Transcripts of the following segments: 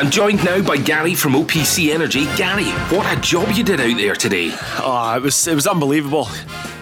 I'm joined now by Gary from OPC Energy. Gary, what a job you did out there today. Oh, it was it was unbelievable.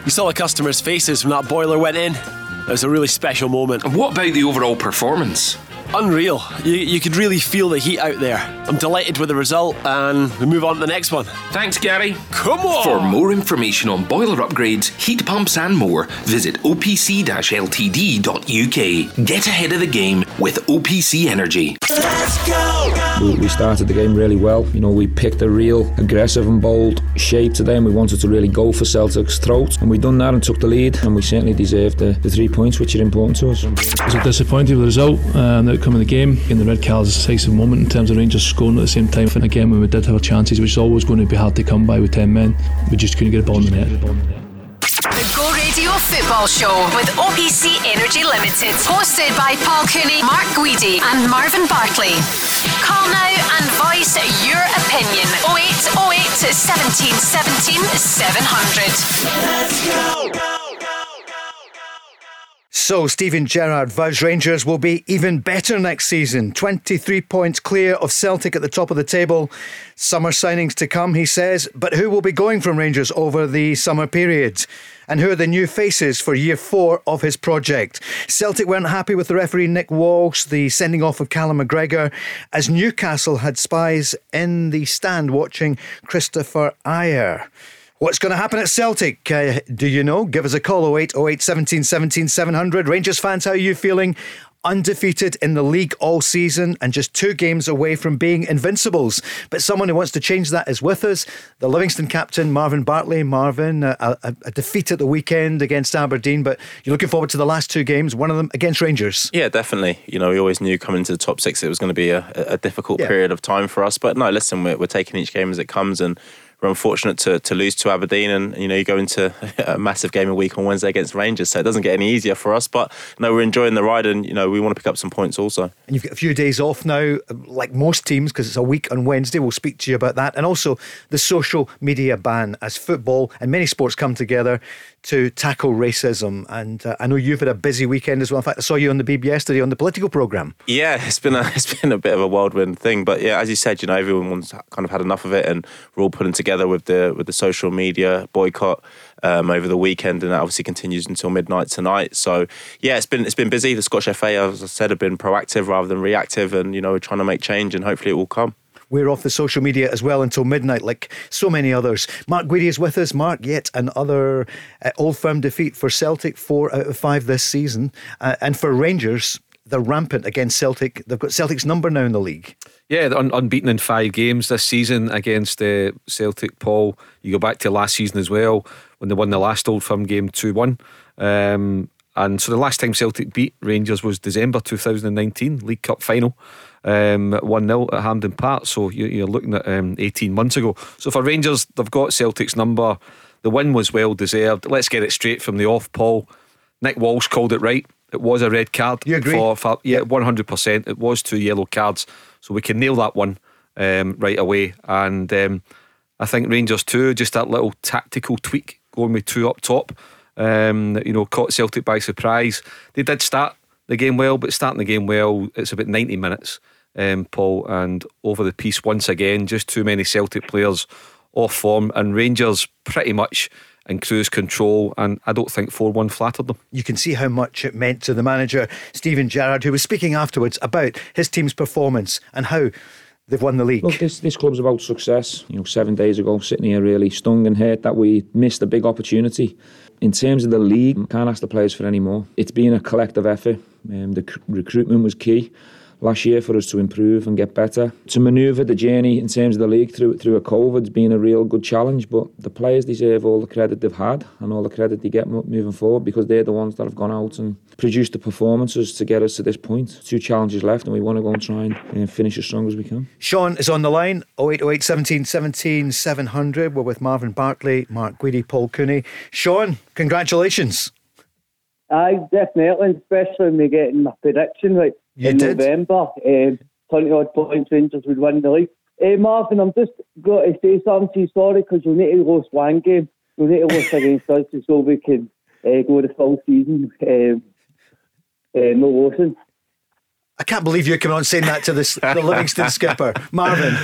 You saw the customers' faces when that boiler went in. It was a really special moment. And what about the overall performance? Unreal. You, you could really feel the heat out there. I'm delighted with the result, and we move on to the next one. Thanks, Gary. Come on! For more information on boiler upgrades, heat pumps, and more, visit opc ltd.uk. Get ahead of the game with OPC Energy. Let's go! We, we started the game really well. You know, we picked a real aggressive and bold shape today, and we wanted to really go for Celtic's throat. And we done that and took the lead, and we certainly deserved the, the three points, which are important to us. I was disappointed with the result. Um, outcome of the game. In the red card is a decisive moment in terms of Rangers scoring at the same time. And again, when we did have chances, which is always going to be hard to come by with 10 men, we just couldn't get a ball in the net. The Go Radio Football Show with OPC Energy Limited. Hosted by Paul Cooney, Mark Guidi, and Marvin Bartley. Call now and voice your opinion. 0808 17 17 700. Let's go. So, Steven Gerrard vows Rangers will be even better next season. 23 points clear of Celtic at the top of the table. Summer signings to come, he says. But who will be going from Rangers over the summer period? And who are the new faces for year four of his project? Celtic weren't happy with the referee Nick Walsh, the sending off of Callum McGregor, as Newcastle had spies in the stand watching Kristoffer Ajer. What's going to happen at Celtic? Uh, do you know? Give us a call 08 08 17 17 700. Rangers fans, how are you feeling? Undefeated in the league all season and just two games away from being invincibles. But someone who wants to change that is with us. The Livingston captain, Marvin Bartley. Marvin, a, a, a defeat at the weekend against Aberdeen, but you're looking forward to the last two games, one of them against Rangers. Yeah, definitely. You know, we always knew coming into the top six it was going to be a, a difficult yeah. period of time for us. But no, listen, we're, we're taking each game as it comes and we're unfortunate to, to lose to Aberdeen, and you know you go into a massive game a week on Wednesday against Rangers, so it doesn't get any easier for us. But no, we're enjoying the ride, and you know we want to pick up some points also. And you've got a few days off now, like most teams, because it's a week on Wednesday. We'll speak to you about that, and also the social media ban as football and many sports come together to tackle racism. And uh, I know you've had a busy weekend as well. In fact, I saw you on the Beeb yesterday on the political programme. Yeah, it's been a it's been a bit of a whirlwind thing, but yeah, as you said, you know, everyone's kind of had enough of it, and we're all putting together with the with the social media boycott. Um, over the weekend, and that obviously continues until midnight tonight. So yeah, it's been it's been busy. The Scottish FA, as I said, have been proactive rather than reactive, and you know we're trying to make change, and hopefully it will come. We're off the social media as well until midnight, like so many others. Mark Guidi is with us. Mark, yet another uh, old firm defeat for Celtic, four out of five this season. Uh, and for Rangers, they're rampant against Celtic. They've got Celtic's number now in the league. Yeah, un- unbeaten in five games this season against uh, Celtic. Paul, you go back to last season as well when they won the last Old Firm game two one. Um, and so the last time Celtic beat Rangers was December 2019 League Cup final um, 1 0 at Hampden Park. So you're looking at um, 18 months ago. So for Rangers, they've got Celtic's number. The win was well deserved. Let's get it straight from the off, Paul. Nick Walsh called it right. It was a red card. You agree? For, for, yeah, 100%. It was two yellow cards. So we can nail that one um, right away. And um, I think Rangers too, just that little tactical tweak going with two up top. Um, you know, caught Celtic by surprise. They did start the game well, but starting the game well, it's about 90 minutes, um, Paul, and over the piece once again, just too many Celtic players off form, and Rangers pretty much in cruise control, and I don't think 4 1 flattered them. You can see how much it meant to the manager, Steven Gerrard, who was speaking afterwards about his team's performance and how they've won the league. Look, this, this club's about success. You know, seven days ago, sitting here really stung and hurt that we missed a big opportunity. In terms of the league, can't ask the players for any more. It's been a collective effort. Um, the c- recruitment was key last year for us to improve and get better. To manoeuvre the journey in terms of the league through through a COVID has been a real good challenge, but the players deserve all the credit they've had and all the credit they get moving forward because they're the ones that have gone out and produced the performances to get us to this point. Two challenges left, and we want to go and try and uh, finish as strong as we can. Sean is on the line 0808 17 17 700. We're with Marvin Bartley, Mark Guidi, Paul Cooney. Sean, congratulations. Aye, definitely, especially when we get in my prediction right you in did. November. Um, 20 odd points, Rangers would win the league. Uh, Marvin, I'm just got to say something to you, sorry, because you'll need to lose one game. You'll need to lose against us so we can uh, go the full season. Um, uh, no losing. I can't believe you're coming on saying that to this, the Livingston skipper, Marvin.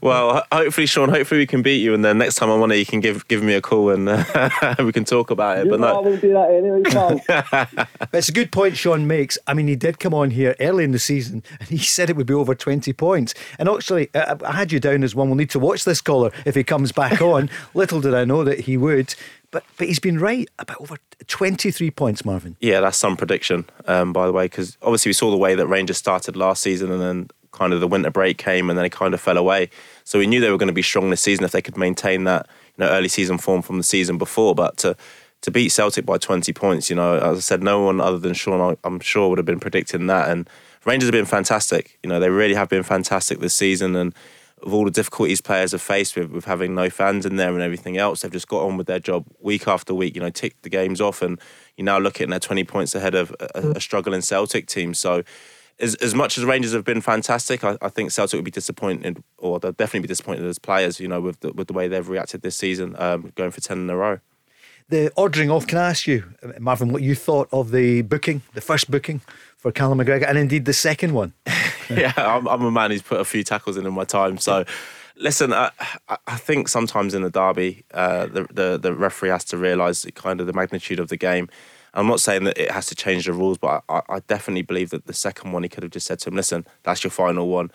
Well, hopefully, Sean. Hopefully, we can beat you, and then next time I'm on it, you can give give me a call and uh, we can talk about it. You but know I no, will do that anyway, pal. It's a good point Sean makes. I mean, he did come on here early in the season and he said it would be over 20 points. And actually, I I had you down as one. We'll need to watch this caller if he comes back on. Little did I know that he would. But, but he's been right about over 23 points, Marvin. yeah, that's some prediction, um, by the way, because obviously we saw the way that Rangers started last season, and then kind of the winter break came, and then it kind of fell away. So we knew they were going to be strong this season if they could maintain that you know early season form from the season before. But to to beat Celtic by 20 points, you know, as I said, no one other than Sean, I'm sure, would have been predicting that. And Rangers have been fantastic. You know, they really have been fantastic this season, and of all the difficulties players have faced with, with having no fans in there and everything else, they've just got on with their job week after week. You know, tick the games off, and you now look at they're 20 points ahead of a, a struggling Celtic team. So, as, as much as Rangers have been fantastic, I, I think Celtic would be disappointed, or they'll definitely be disappointed as players. You know, with the, with the way they've reacted this season, um, going for 10 in a row. The ordering off, can I ask you, Marvin, what you thought of the booking, the first booking for Callum McGregor, and indeed the second one? yeah, I'm, I'm a man who's put a few tackles in in my time. So, listen, I, I- think sometimes in a derby, uh, the, the the referee has to realise kind of the magnitude of the game. I'm not saying that it has to change the rules, but I, I definitely believe that the second one he could have just said to him, "Listen, that's your final one."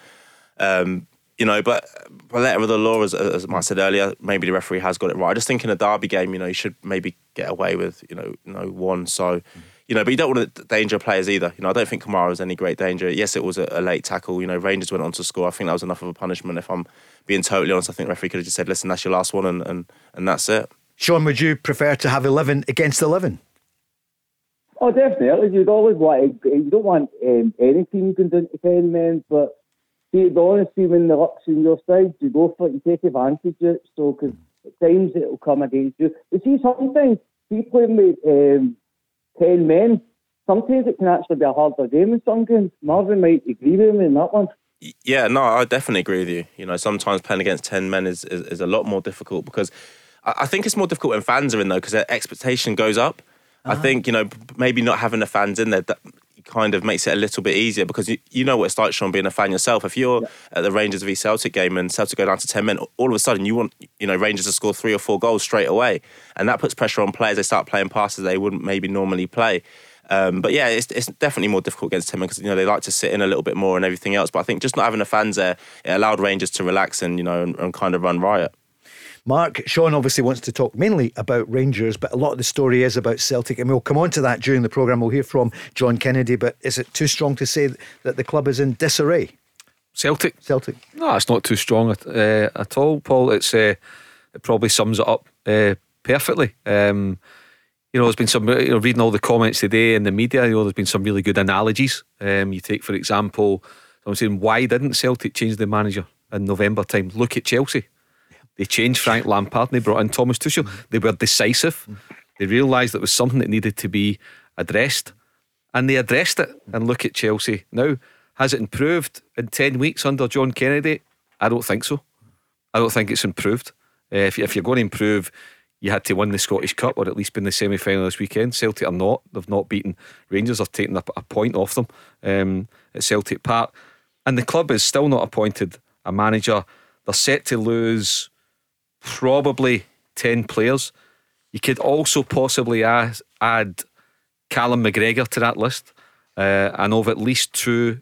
Um, you know, but by letter of the law, as, as Matt said earlier, maybe the referee has got it right. I just think in a derby game, you know, you should maybe get away with, you know, no one. So, you know, but you don't want to danger players either. You know, I don't think Kamara was any great danger. Yes, it was a, a late tackle. You know, Rangers went on to score. I think that was enough of a punishment. If I'm being totally honest, I think the referee could have just said, "Listen, that's your last one," and and, and that's it. Sean, would you prefer to have 11 against 11? Oh, definitely. You'd always want you don't want um, any team going down to 10 men, but see, to be honest, see, when the luck's in your side, you go for it, you take advantage of it. So, because at times it'll come against you. You see, sometimes people playing with um, 10 men, sometimes it can actually be a harder game in some games. Marvin might agree with me in that one. Yeah, no, I definitely agree with you. You know, sometimes playing against 10 men is, is, is a lot more difficult because I, I think it's more difficult when fans are in, though, because their expectation goes up. I think, you know, maybe not having the fans in there that kind of makes it a little bit easier because you, you know what it's like, Sean, being a fan yourself. If you're at the Rangers v Celtic game and Celtic go down to 10 men, all of a sudden you want, you know, Rangers to score three or four goals straight away. And that puts pressure on players. They start playing passes they wouldn't maybe normally play. Um, but yeah, it's, it's definitely more difficult against 10 men because, you know, they like to sit in a little bit more and everything else. But I think just not having the fans there, it allowed Rangers to relax and, you know, and, and kind of run riot. Mark, Sean obviously wants to talk mainly about Rangers, but a lot of the story is about Celtic, and we'll come on to that during the programme. We'll hear from John Kennedy, but is it too strong to say that the club is in disarray? Celtic. Celtic. No, it's not too strong at, uh, at all, Paul. It's uh, it probably sums it up uh, perfectly. Um, you know, there's been some, you know, reading all the comments today in the media, you know, there's been some really good analogies. Um, you take, for example, someone saying, why didn't Celtic change the manager in November time? Look at Chelsea. They changed Frank Lampard and they brought in Thomas Tuchel. They were decisive. They realised it was something that needed to be addressed and they addressed it. And look at Chelsea now. Has it improved in 10 weeks under John Kennedy? I don't think so. I don't think it's improved. Uh, if, you, if you're going to improve, you had to win the Scottish Cup or at least be in the semi final this weekend. Celtic are not. They've not beaten Rangers. They've taken a, a point off them um, at Celtic Park. And the club has still not appointed a manager. They're set to lose probably 10 players. You could also possibly add, add Callum McGregor to that list. Uh, I know of at least two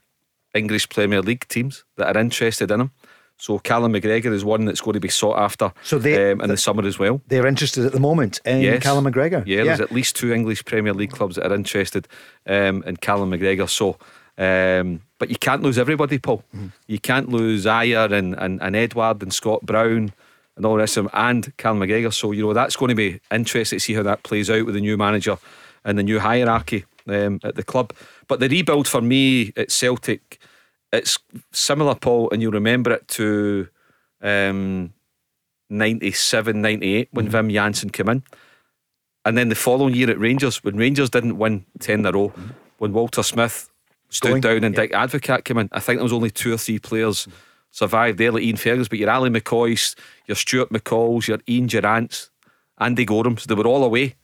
English Premier League teams that are interested in him. So Callum McGregor is one that's going to be sought after So they- um, in the summer as well. They're interested at the moment in Yes. Callum McGregor. Yeah, there's at least two English Premier League clubs that are interested um, in Callum McGregor. So, um, but you can't lose everybody, Paul. Mm-hmm. You can't lose Ajer and, and, and Edouard and Scott Brown and all the rest of them and Callum McGregor. So, you know, that's going to be interesting to see how that plays out with the new manager and the new hierarchy um, at the club. But the rebuild for me at Celtic, it's similar, Paul, and you'll remember it to um, 97, 98 when Wim Jansen came in. And then the following year at Rangers, when Rangers didn't win 10 in a row, when Walter Smith stood Going, down and. Dick Advocat came in, I think there was only two or three players survived there, like Ian Fergus, but your Ally McCoists, your Stuart McCalls, your Ian Durrants, Andy Gorams, they were all away.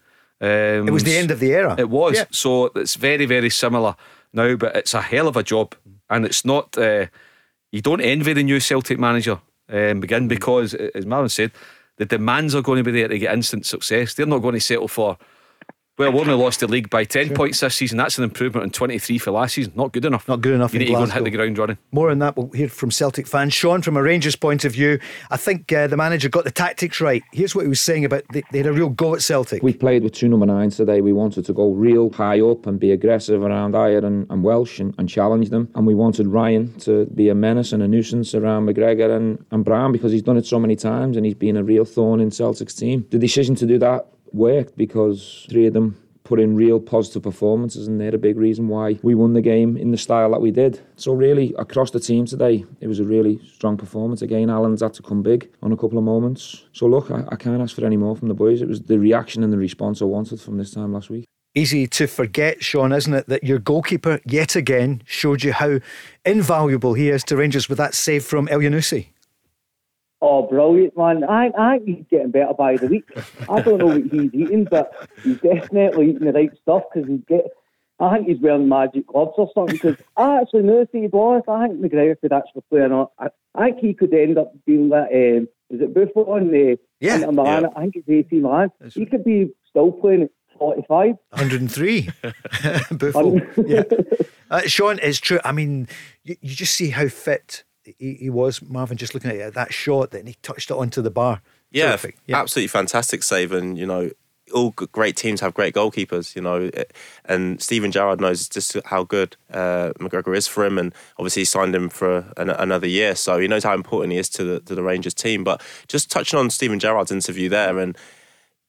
Um, It was the end of the era. It was. Yeah. So it's very, very similar now, but it's a hell of a job and it's not. Uh, you don't envy the new Celtic manager, um, begin because, as Marvin said, the demands are going to be there to get instant success. They're not going to settle for well, we only lost the league by 10 sure. points this season. That's an improvement on 23 for last season. Not good enough. Not good enough. You need to go and hit the ground running. More on that, we'll hear from Celtic fans. Sean, from a Rangers point of view, I think uh, the manager got the tactics right. Here's what he was saying about they, they, had a real go at Celtic. We played with two number nines today. We wanted to go real high up and be aggressive around Ajer and, and Welsh and, and, challenge them. And we wanted Ryan to be a menace and a nuisance around McGregor and, and Brown because he's done it so many times and he's been a real thorn in Celtic's team. The decision to do that worked because three of them put in real positive performances, and they're a big reason why we won the game in the style that we did. So, really, across the team today, it was a really strong performance. Again, Allan's had to come big on a couple of moments. So, look, I, I can't ask for any more from the boys. It was the reaction and the response I wanted from this time last week. Easy to forget, Sean, isn't it, that your goalkeeper yet again showed you how invaluable he is to Rangers with that save from Elyounoussi? Oh, brilliant, man. I, I think he's getting better by the week. I don't know what he's eating, but he's definitely eating the right stuff because he's get. I think he's wearing magic gloves or something because I actually know, Steve Wallace, I think McGregor could actually play or not. I, I think he could end up being that, um, is it Buffon? Uh, yeah. Milan? yeah. I think it's 18 man. He could be still playing at 45. 103. Buffon. yeah. Uh, Sean, it's true. I mean, you, you just see how fit he, he was Marvin just looking at it, that shot that he touched it onto the bar. Yeah, yeah, absolutely fantastic save, and you know all great teams have great goalkeepers, you know, and Steven Gerrard knows just how good uh, McGregor is for him, and obviously he signed him for an, another year, so he knows how important he is to the to the Rangers team. But just touching on Steven Gerrard's interview there, and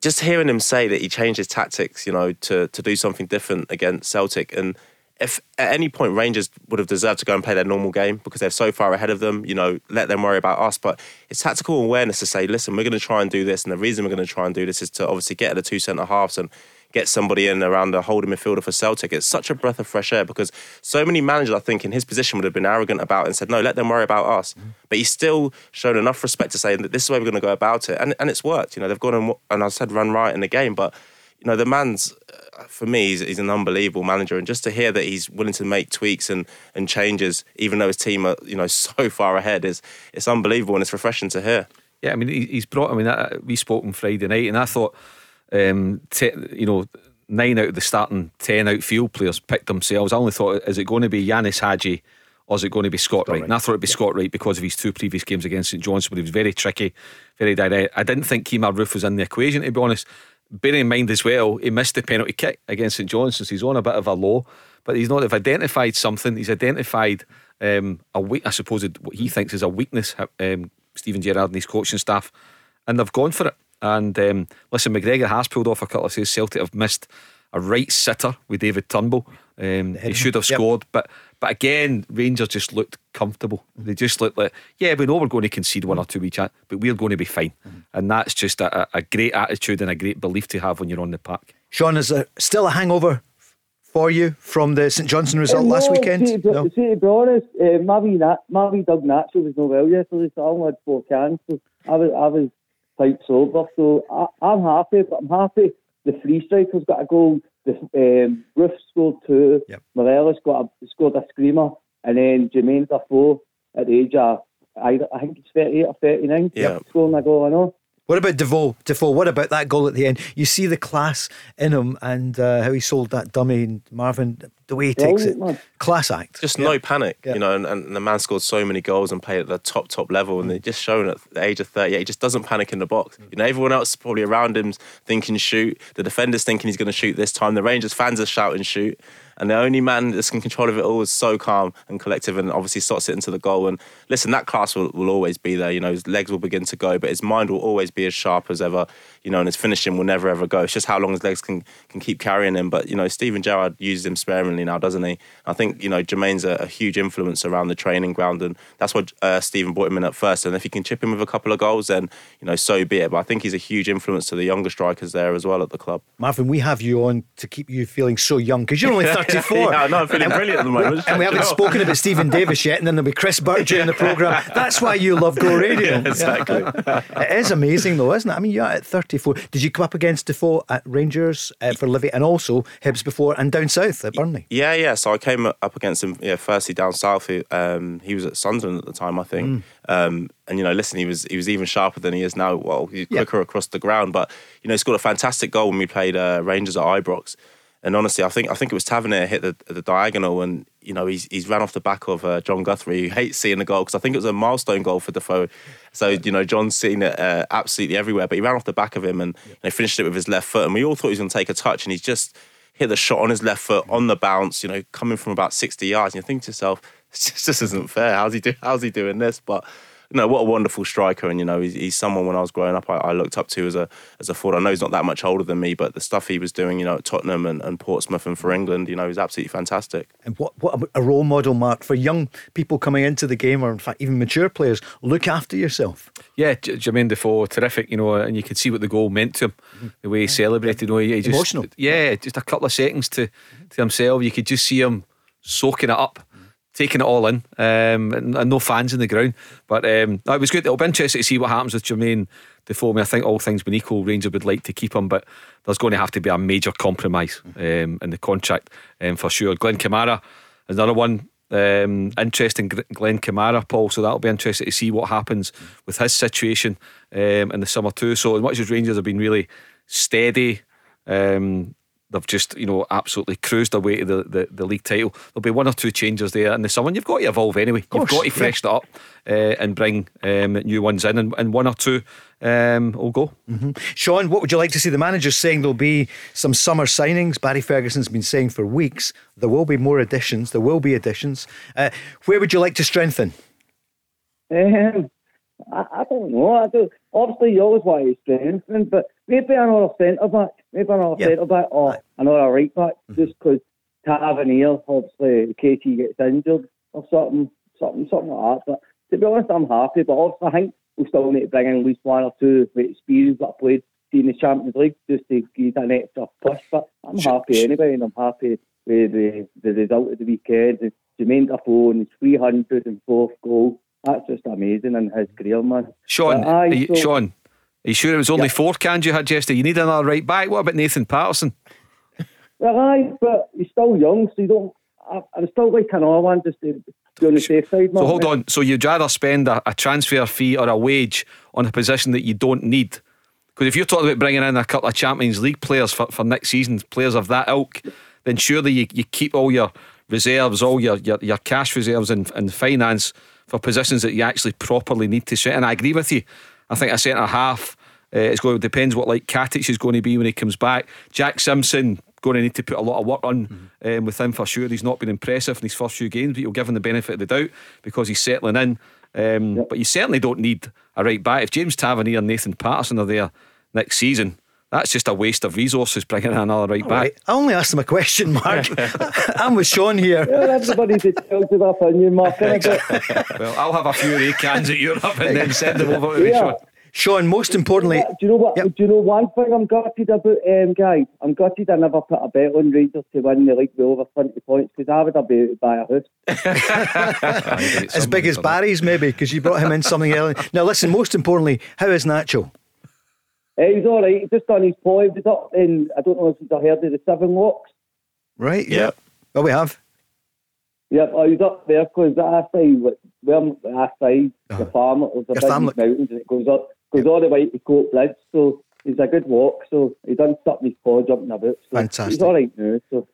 just hearing him say that he changed his tactics, you know, to to do something different against Celtic, and if at any point Rangers would have deserved to go and play their normal game because they're so far ahead of them, you know, let them worry about us. But it's tactical awareness to say, listen, we're going to try and do this. And the reason we're going to try and do this is to obviously get at the two centre halves and get somebody in around the holding midfielder for Celtic. It's such a breath of fresh air because so many managers, I think, in his position would have been arrogant about it and said, no, let them worry about us. Mm-hmm. But he's still shown enough respect to say that this is the way we're going to go about it. And, and it's worked. You know, they've gone and, and I said run right in the game, but you know, the man's for me, he's, he's, an unbelievable manager, and just to hear that he's willing to make tweaks and, and changes, even though his team are you know so far ahead, is it's unbelievable and it's refreshing to hear. Yeah, I mean, he's brought. I mean, we spoke on Friday night, and I thought, um, te, you know, nine out of the starting ten outfield players picked themselves. I only thought, is it going to be Ianis Hagi? Or is it going to be Scott, Wright? And I thought it'd be yeah. Scott Wright because of his two previous games against St John's, but he was very tricky, very direct. I didn't think Kemar Roofe was in the equation, to be honest bearing in mind as well, he missed the penalty kick against St John's, so he's on a bit of a low. But he's not. They've identified something. He's identified um, a weak. I suppose what he thinks is a weakness. Um, Steven Gerrard and his coaching staff, and they've gone for it. And um, listen, McGregor has pulled off a couple of saves. Celtic have missed a right sitter with David Turnbull. Um, he should have scored, yep. but but again, Rangers just looked comfortable. They just looked like, yeah, we know we're going to concede one or two each, but we're going to be fine. Mm-hmm. And that's just a, a, great attitude and a great belief to have when you're on the park. Sean, is there still a hangover for you from the St Johnstone result last weekend? See, no? see, to be honest, uh, Marvin, Marvin Doug Nacho was no well yesterday, so I only had four cans. So I was, I was quite sober. So I, I'm happy, but I'm happy the free three strikers got a goal. The um, Roofe scored two. Yep. Morelos got a, scored a screamer, and then Jermaine Defoe at the age of I, I think it's 38 or 39. Yeah. Scoring a goal, I know. What about Defoe? Defoe, what about that goal at the end? You see the class in him and uh, how he sold that dummy and Marvin, the way he takes it. Class act. Just yeah. no panic, yeah. you know, and, and, the man scored so many goals and played at the top, top level. And they just shown at the age of 38, he just doesn't panic in the box. You know, everyone else probably around him thinking shoot. The defender's thinking he's going to shoot this time. The Rangers fans are shouting shoot. And the only man that's in control of it all is so calm and collective and obviously slots it into the goal. And listen, that class will, will always be there. You know, his legs will begin to go, but his mind will always be as sharp as ever, you know, and his finishing will never ever go. It's just how long his legs can, can keep carrying him. But, you know, Steven Gerrard uses him sparingly now, doesn't he? I think, you know, Jermaine's a, a huge influence around the training ground. And that's what uh, Steven brought him in at first. And if he can chip him with a couple of goals, then, you know, so be it. But I think he's a huge influence to the younger strikers there as well at the club. Marvin, we have you on to keep you feeling so young because you're only 30 34. Yeah, no, I'm feeling brilliant at the moment. And we haven't spoken about Steven Davis yet, and then there'll be Chris Burke during the programme. That's why you love Go Radio. Yeah, exactly. it is amazing, though, isn't it? I mean, you're at 34. Did you come up against Defoe at Rangers uh, for Livy and also Hibs before and down south at Burnley? Yeah, yeah. So I came up against him. Yeah, firstly down south. He, um, he was at Sunderland at the time, I think. Mm. Um, and you know, listen, he was he was even sharper than he is now. Well, he's quicker across the ground. But you know, he scored a fantastic goal when we played uh, Rangers at Ibrox. And honestly, I think I think it was Tavernier hit the, the diagonal, and you know he's he's ran off the back of uh, Jon Guthrie, who hates seeing the goal because I think it was a milestone goal for Defoe. So you know John's seen it uh, absolutely everywhere, but he ran off the back of him and they finished it with his left foot, and we all thought he was going to take a touch, and he's just hit the shot on his left foot on the bounce, you know, coming from about sixty yards, and you think to yourself, this just, isn't fair. How's he do? How's he doing this? But no, what a wonderful striker, and you know, he's, he's someone when I was growing up, I, I, looked up to as a as a forward. I know he's not that much older than me, but the stuff he was doing, you know, at Tottenham and, and Portsmouth and for England, you know, he's absolutely fantastic. And what what a role model, Mark, for young people coming into the game, or in fact even mature players. Look after yourself. Yeah, J- Jermaine Defoe, terrific, you know, and you could see what the goal meant to him, mm-hmm. the way he celebrated. You know, he just, Emotional. Yeah, just a couple of seconds to to himself. You could just see him soaking it up taking it all in, um, and, and, no fans in the ground. But um, no, it was good. It'll be interesting to see what happens with Jermaine Defoe. I, I think all things being equal, Rangers would like to keep him, but there's going to have to be a major compromise um, in the contract um, for sure. Glenn Kamara another one. Um, interesting, Glenn Kamara, Paul. So that'll be interesting to see what happens with his situation um, in the summer too. So as much as Rangers have been really steady. Um, they've just you know absolutely cruised away to the, the, the, league title. There'll be one or two changes there in the summer. You've got to evolve anyway. You've got to freshen yeah. it up uh, and bring um, new ones in, and, and one or two um, will go. Mm-hmm. Sean, what would you like to see? The manager's saying there'll be some summer signings. Barry Ferguson's been saying for weeks there will be more additions. There will be additions. Uh, where would you like to strengthen? Um, I, I don't know. I do. Obviously, you always want to strengthen, but maybe another centre back, maybe another yeah. centre back, or another right back, mm-hmm. just because Tavernier, obviously, KT gets injured or something, something, something like that. But to be honest, I'm happy. But also, I think we still need to bring in at least one or two with experience that played in the Champions League just to give an extra push. But I'm happy anyway, and I'm happy with the, the result of the weekend. Jermaine Defoe and his 304th goal that's just amazing in his career, man. Sean, uh, aye, you, so, Sean, are you sure it was only yeah. four cans you had yesterday? You need another right back. What about Nathan Patterson? Well, aye, but he's still young, so you don't. I, I'm still like another one just to be on the safe side. So hold on. So you'd rather spend a, a transfer fee or a wage on a position that you don't need? Because if you're talking about bringing in a couple of Champions League players for, for next season, players of that ilk, then surely you, you keep all your reserves, all your, your, your cash reserves and, and finance for positions that you actually properly need to set. And I agree with you. I think a centre half uh, is going. Depends what like Katic is going to be when he comes back. Jack Simpson going to need to put a lot of work on mm-hmm. um, with him for sure. He's not been impressive in his first few games, but you'll give him the benefit of the doubt because he's settling in. Um, yep. But you certainly don't need a right back. If James Tavernier and Nathan Patterson are there next season, that's just a waste of resources bringing in another right All back. Right. I only asked him a question, Mark. I'm with Sean here. Well, everybody just tells you that on Mark. well, I'll have a few Ray cans at Europe and then send them over to yeah. Sean. Sean, most importantly, do you know what? Yep. Do you know one thing I'm gutted about, um, guys? I'm gutted I never put a bet on Rangers to win the league with over 20 points because I would have been able to buy a house. as big as Barry's, maybe, because you brought him in something early. Now, listen, most importantly, how is Nacho? Uh, he's all right. He's just on his point. He's up in, I don't know if you've heard of the Seven Lochs. Right, yeah. Well, we have. Yep, oh, he's up there because that side, well, that side, uh, the farm, there's a big family. mountains and it goes up, goes all the way to Coatbridge. So it's a good walk. So he done stop his paw jumping about. So Fantastic. He's all right now. So.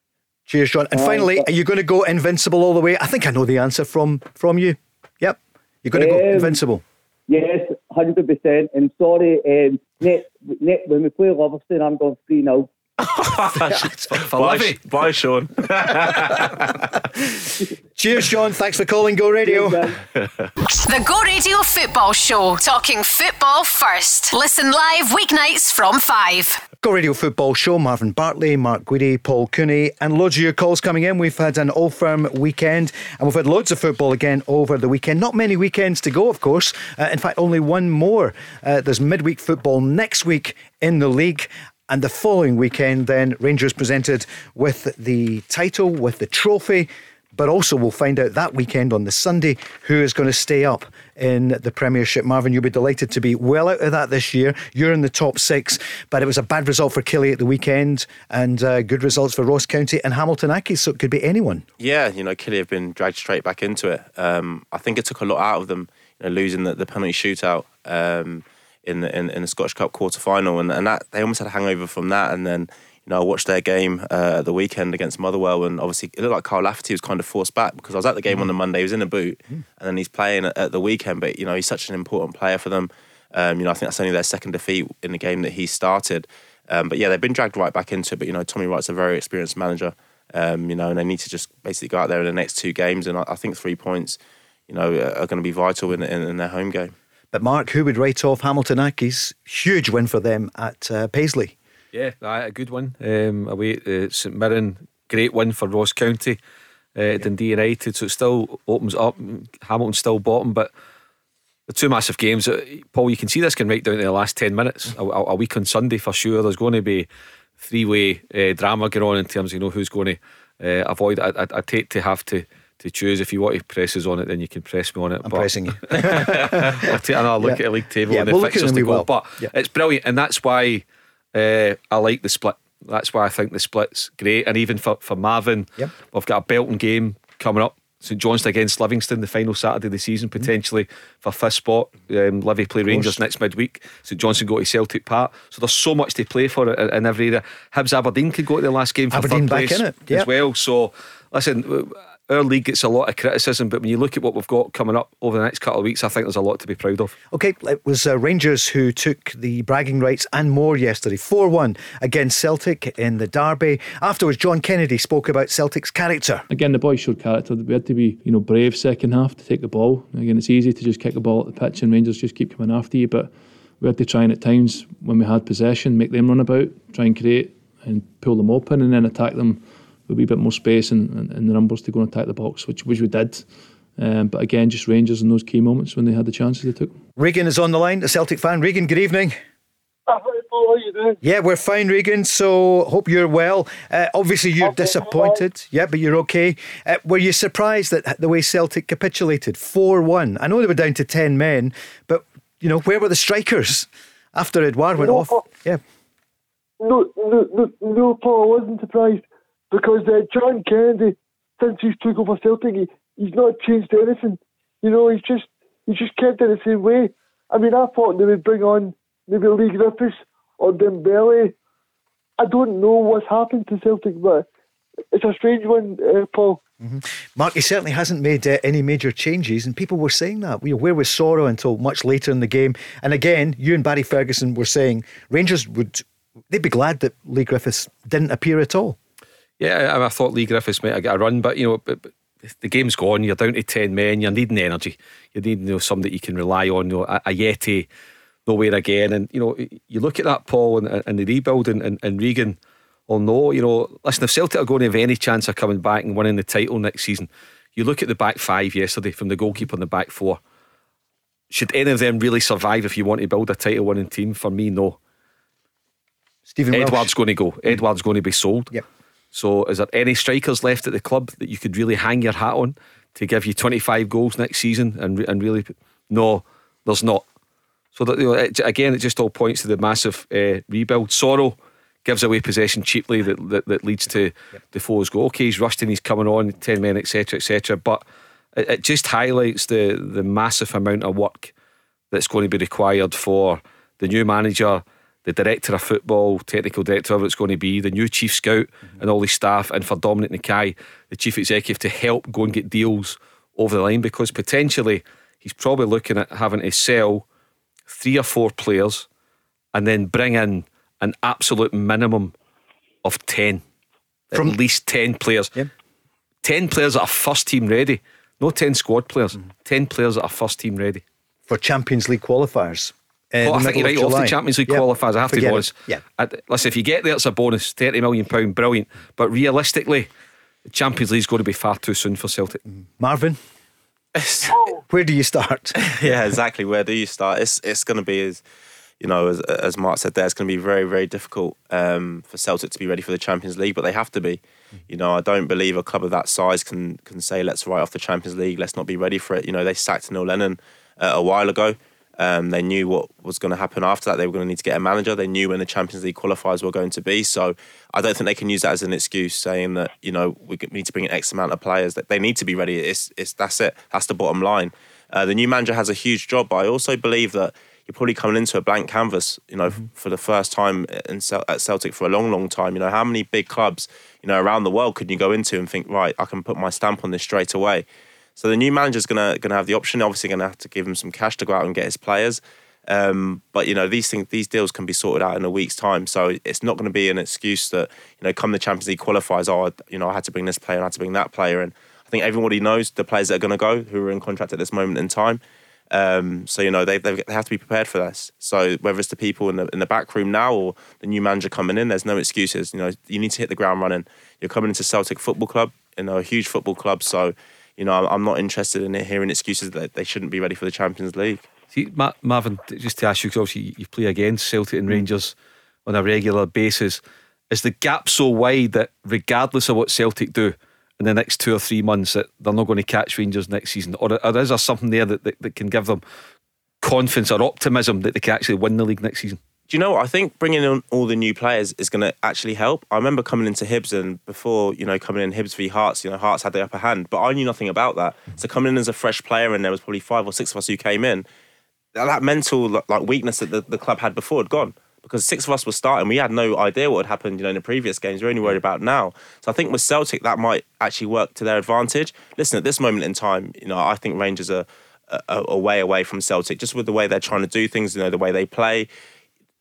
Cheers, Sean. And uh, finally, are you going to go invincible all the way? I think I know the answer from from you. Yep, you're going to um, go invincible. Yes, hundred percent. And sorry, um, net, net, when we play Livingston, I'm going three 0 bye, bye, Sean. Cheers, Sean. Thanks for calling Go Radio. the Go Radio Football Show, talking football first. Listen live weeknights from 5. Go Radio Football Show, Marvin Bartley, Mark Guidi, Paul Cooney, and loads of your calls coming in. We've had an Old Firm weekend, and we've had loads of football again over the weekend. Not many weekends to go, of course. Uh, in fact, only one more. Uh, there's midweek football next week in the league. And the following weekend, then, Rangers presented with the title, with the trophy. But also, we'll find out that weekend on the Sunday who is going to stay up in the Premiership. Marvin, you'll be delighted to be well out of that this year. You're in the top six, but it was a bad result for Killie at the weekend and uh, good results for Ross County and Hamilton Accies, so it could be anyone. Yeah, you know, Killie have been dragged straight back into it. Um, I think it took a lot out of them, you know, losing the, the penalty shootout um, in, the, in, in the Scottish Cup quarter final, and, and that they almost had a hangover from that, and then you know, I watched their game uh, at the weekend against Motherwell, and obviously it looked like Kyle Lafferty was kind of forced back because I was at the game mm. on the Monday. He was in a boot, mm. and then he's playing at, at, the weekend. But you know, he's such an important player for them. Um, you know, I think that's only their second defeat in the game that he started. Um, but yeah, they've been dragged right back into it. But you know, Tommy Wright's a very experienced manager. Um, you know, and they need to just basically go out there in the next two games, and I, I think three points, you know, are going to be vital in, in, in, their home game. But Mark, who would write off Hamilton Accies? Huge win for them at uh, Paisley. Yeah, a good one. Um, away at uh, St Mirren, great win for Ross County. Uh, yeah. Dundee United, so it still opens up. Hamilton still bottom, but the two massive games. Uh, Paul, you can see this can right down to the last ten minutes. A, a, week on Sunday for sure. There's going to be three way uh, drama going on in terms of you know who's going to uh, avoid. I, I, I take to have to to choose. If you want to press us on it, then you can press me on it. I'm but pressing you. I'll take another look yeah. at the league table yeah, and the we'll fixtures to go. But yeah. it's brilliant, and that's why uh, I like the split. That's why I think the split's great. And even for, for Marvin, yep. we've got a Belton game coming up. St Johnstone against Livingston, the final Saturday of the season, mm. potentially mm. for fifth spot. Um, Livy play Rangers next midweek. St Johnstone go to Celtic Park. So there's so much to play for in, in every area. Hibs Aberdeen could go to the last game for Aberdeen third place back in it. Yep. as well. So listen, our league gets a lot of criticism, but when you look at what we've got coming up over the next couple of weeks, I think there's a lot to be proud of. Okay, it was uh, Rangers who took the bragging rights and more yesterday 4 1 against Celtic in the Derby. Afterwards, John Kennedy spoke about Celtic's character. Again, the boys showed character. We had to be you know, brave second half to take the ball. Again, it's easy to just kick the ball at the pitch and Rangers just keep coming after you, but we had to try and at times when we had possession, make them run about, try and create and pull them open and then attack them a wee bit more space and, and, and the numbers to go and attack the box, which which we did. Um, but again, just Rangers in those key moments when they had the chances they took. Regan is on the line, a Celtic fan. Regan, good evening. How are you doing? Yeah, we're fine, Regan. So hope you're well. Uh, obviously, you're disappointed. Yeah, but you're okay. Uh, were you surprised at the way Celtic capitulated four one? I know they were down to ten men, but you know where were the strikers after Edouard went no, off? Yeah. No, no, no, no, Paul. I wasn't surprised because uh, John Kennedy, since he's took over Celtic, he, he's not changed anything. You know, he's just he's just kept it the same way. I mean, I thought they would bring on maybe Leigh Griffiths or Dembele. I don't know what's happened to Celtic, but it's a strange one, uh, Paul. Mm-hmm. Mark, he certainly hasn't made uh, any major changes, and people were saying that. We where was Soro until much later in the game? And again, you and Barry Ferguson were saying Rangers would they'd be glad that Leigh Griffiths didn't appear at all. Yeah, I, I thought Leigh Griffiths might have got a run, but you know, but, but the game's gone. You're down to ten men. You're needing energy. You need you know somebody you can rely on. You know, a, Ajeti, nowhere again. And you know, you look at that Paul and, and the rebuilding and, and Regan. Will know, you know, listen. If Celtic are going to have any chance of coming back and winning the title next season, you look at the back five yesterday from the goalkeeper and the back four. Should any of them really survive if you want to build a title winning team? For me, no. Stephen Edouard's Welsh. going to go. Edouard's going to be sold. Yep. So, is there any strikers left at the club that you could really hang your hat on to give you 25 goals next season and and really? No, there's not. So that you know, it, again, it just all points to the massive uh, rebuild. Soro gives away possession cheaply that that, that leads to yep. Defoe's goal. Okay, he's rusting, he's coming on, 10 men, etc., etc. But it, it just highlights the the massive amount of work that's going to be required for the new manager the director of football, technical director, whatever it's going to be, the new chief scout mm-hmm. and all his staff, and for Dominic McKay, the chief executive, to help go and get deals over the line because potentially he's probably looking at having to sell three or four players and then bring in an absolute minimum of 10. From, at least 10 players. 10 players that are first team ready. No 10 squad players. Mm-hmm. 10 players that are first team ready. For Champions League qualifiers. Uh, well, I think you're right off the Champions League yep. qualifiers. I have Forget to be honest. Yeah. listen, if you get there, it's a bonus. Thirty million pound, brilliant. But realistically, the Champions League's going to be far too soon for Celtic. Mm. Marvin, where do you start? yeah, exactly. Where do you start? It's it's going to be as you know, as, as Mark said, there it's going to be very, very difficult um, for Celtic to be ready for the Champions League, but they have to be. You know, I don't believe a club of that size can can say, let's write off the Champions League, let's not be ready for it. You know, they sacked Neil Lennon uh, a while ago. Um, they knew what was going to happen after that. They were going to need to get a manager. They knew when the Champions League qualifiers were going to be. So I don't think they can use that as an excuse, saying that you know we need to bring in X amount of players. That they need to be ready. It's, it's that's it. That's the bottom line. Uh, the new manager has a huge job, but I also believe that you're probably coming into a blank canvas. You know, mm-hmm. for the first time in, at Celtic for a long, long time. You know, how many big clubs you know around the world could you go into and think, right, I can put my stamp on this straight away. So the new manager's gonna gonna have the option. Obviously, gonna have to give him some cash to go out and get his players. Um, but you know these things, these deals can be sorted out in a week's time. So it's not going to be an excuse that you know come the Champions League qualifiers. Oh, you know I had to bring this player, I had to bring that player, and I think everybody knows the players that are going to go who are in contract at this moment in time. Um, so you know they, they have to be prepared for this. So whether it's the people in the in the back room now or the new manager coming in, there's no excuses. You know you need to hit the ground running. You're coming into Celtic Football Club, you know a huge football club. So you know I'm not interested in hearing excuses that they shouldn't be ready for the Champions League. See, Ma- Marvin, just to ask you, because obviously you play against Celtic and. Rangers on a regular basis. Is the gap so wide that regardless of what Celtic do in the next two or three months, that they're not going to catch Rangers next season? Or, or is there something there that, that, that can give them confidence or optimism that they can actually win the league next season? Do you know what? I think bringing in all the new players is going to actually help. I remember coming into Hibs and before, you know, coming in Hibs v Hearts, you know, Hearts had the upper hand, but I knew nothing about that. So coming in as a fresh player and there was probably five or six of us who came in, that mental like weakness that the, the club had before had gone because six of us were starting. We had no idea what had happened, you know, in the previous games. We're only worried about now. So I think with Celtic, that might actually work to their advantage. Listen, at this moment in time, you know, I think Rangers are a, a way away from Celtic, just with the way they're trying to do things, you know, the way they play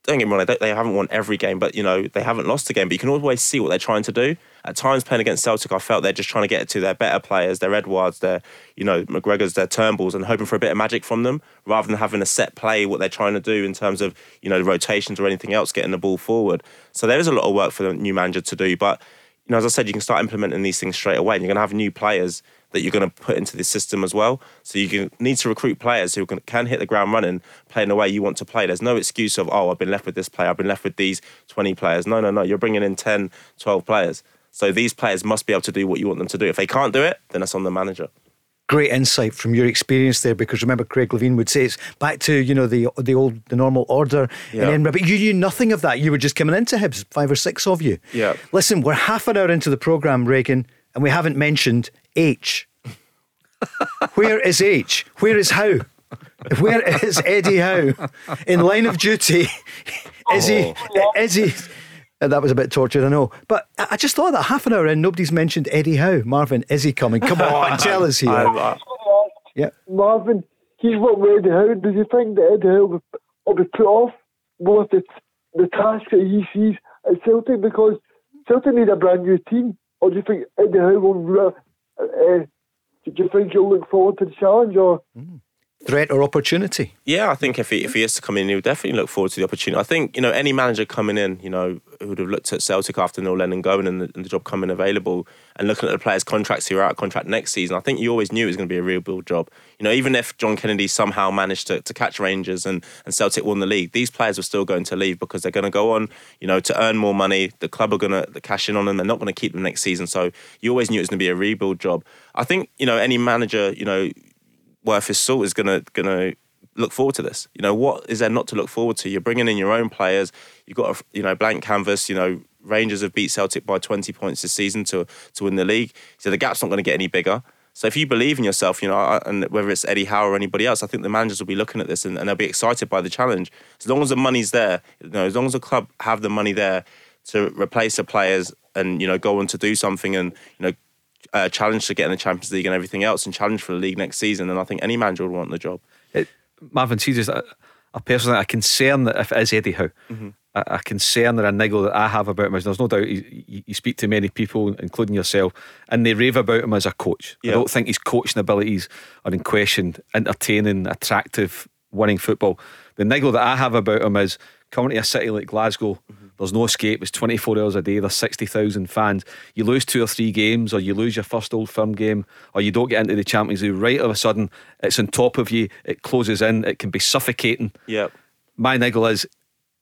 don't get me wrong, they, they haven't won every game, but you know they haven't lost a game. But you can always see what they're trying to do. At times, playing against Celtic, I felt they're just trying to get it to their better players, their Edouards, their you know McGregor's, their Turnbulls, and hoping for a bit of magic from them, rather than having a set play what they're trying to do in terms of you know rotations or anything else, getting the ball forward. So there is a lot of work for the new manager to do. But you know, as I said, you can start implementing these things straight away, and you're going to have new players that you're going to put into the system as well. So you can, need to recruit players who can, can hit the ground running, playing the way you want to play. There's no excuse of, oh, I've been left with this player, I've been left with these 20 players. No, no, no. You're bringing in 10, 12 players. So these players must be able to do what you want them to do. If they can't do it, then that's on the manager great insight from your experience there because remember Craig Levein would say it's back to you know the the old the normal order yeah. in Edinburgh but you knew nothing of that you were just coming into Hibs five or six of you yeah listen we're half an hour into the programme Regan and we haven't mentioned H where is H? Where is Howe? Where is Eddie Howe? In line of duty, is he? Oh. Is he? Uh, that was a bit tortured, I know. But I just thought that half an hour in, nobody's mentioned Eddie Howe. Marvin, is he coming? Come on, tell us here. Uh, yeah. Marvin, he's what with Eddie Howe. Does he think that Eddie Howe will, will be put off with the, the task that he sees at Celtic? Because Celtic need a brand new team. Or do you think Eddie Howe will uh, uh do you think you'll look forward to the challenge or? Mm threat or opportunity? Yeah, I think if he if he is to come in, he'll definitely look forward to the opportunity. I think you know any manager coming in, you know, who would have looked at Celtic after Neil Lennon going and the, and the, job coming available, and looking at the players' contracts who are out of contract next season. I think you always knew it was going to be a real build job. You know, even if John Kennedy somehow managed to, to catch Rangers and, and Celtic won the league, these players were still going to leave because they're going to go on, you know, to earn more money. The club are going to cash in on them. They're not going to keep them next season. So you always knew it was going to be a rebuild job. I think you know any manager, you know, worth his salt is going to look forward to this? You know, what is there not to look forward to? You're bringing in your own players. You've got a you know blank canvas. You know, Rangers have beat Celtic by 20 points this season to to win the league. So the gap's not going to get any bigger. So if you believe in yourself, you know, and whether it's Eddie Howe or anybody else, I think the managers will be looking at this and, and they'll be excited by the challenge. As long as the money's there, you know, as long as the club have the money there to replace the players and you know go on to do something and you know uh, challenge to get in the Champions League and everything else and challenge for the league next season, then I think any manager would want the job. It, Marvin, see, just a, a personally, a concern that if it is Eddie Howe, mm-hmm. a, a, concern or a niggle that I have about him is there's no doubt you, you, speak to many people, including yourself, and they rave about him as a coach. Yeah. I don't think his coaching abilities are in question, entertaining, attractive, winning football. The niggle that I have about him is coming to a city like Glasgow. Mm-hmm there's no escape. It's 24 hours a day. There's 60,000 fans. You lose two or three games, or you lose your first Old Firm game, or you don't get into the Champions League. Right of a sudden, it's on top of you. It closes in. It can be suffocating. Yep. my niggle is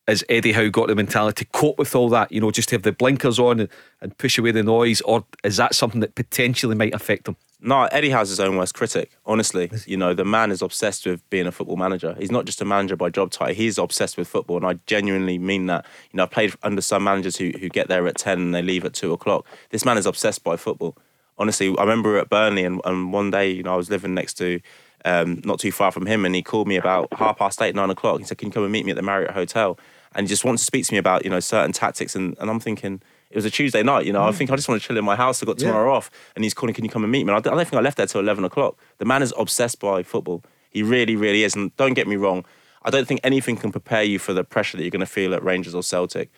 is Eddie Howe got the mentality to cope with all that? You know, just to have the blinkers on and, and push away the noise, or is that something that potentially might affect him? No, Eddie has his own worst critic. Honestly, you know, the man is obsessed with being a football manager. He's not just a manager by job title. He's obsessed with football, and I genuinely mean that. You know, I've played under some managers who who get there at ten and they leave at two o'clock. This man is obsessed by football. Honestly, I remember at Burnley, and, and one day, you know, I was living next to. Um, not too far from him, and he called me about half past eight, nine o'clock. He said, "Can you come and meet me at the Marriott Hotel?" And he just wants to speak to me about, you know, certain tactics. And, and I'm thinking, it was a Tuesday night, you know. I mm. think I just want to chill in my house. I got tomorrow off, and he's calling, "Can you come and meet me?" And I don't, I don't think I left there till eleven o'clock. The man is obsessed by football. He really, really is. And don't get me wrong, I don't think anything can prepare you for the pressure that you're going to feel at Rangers or Celtic.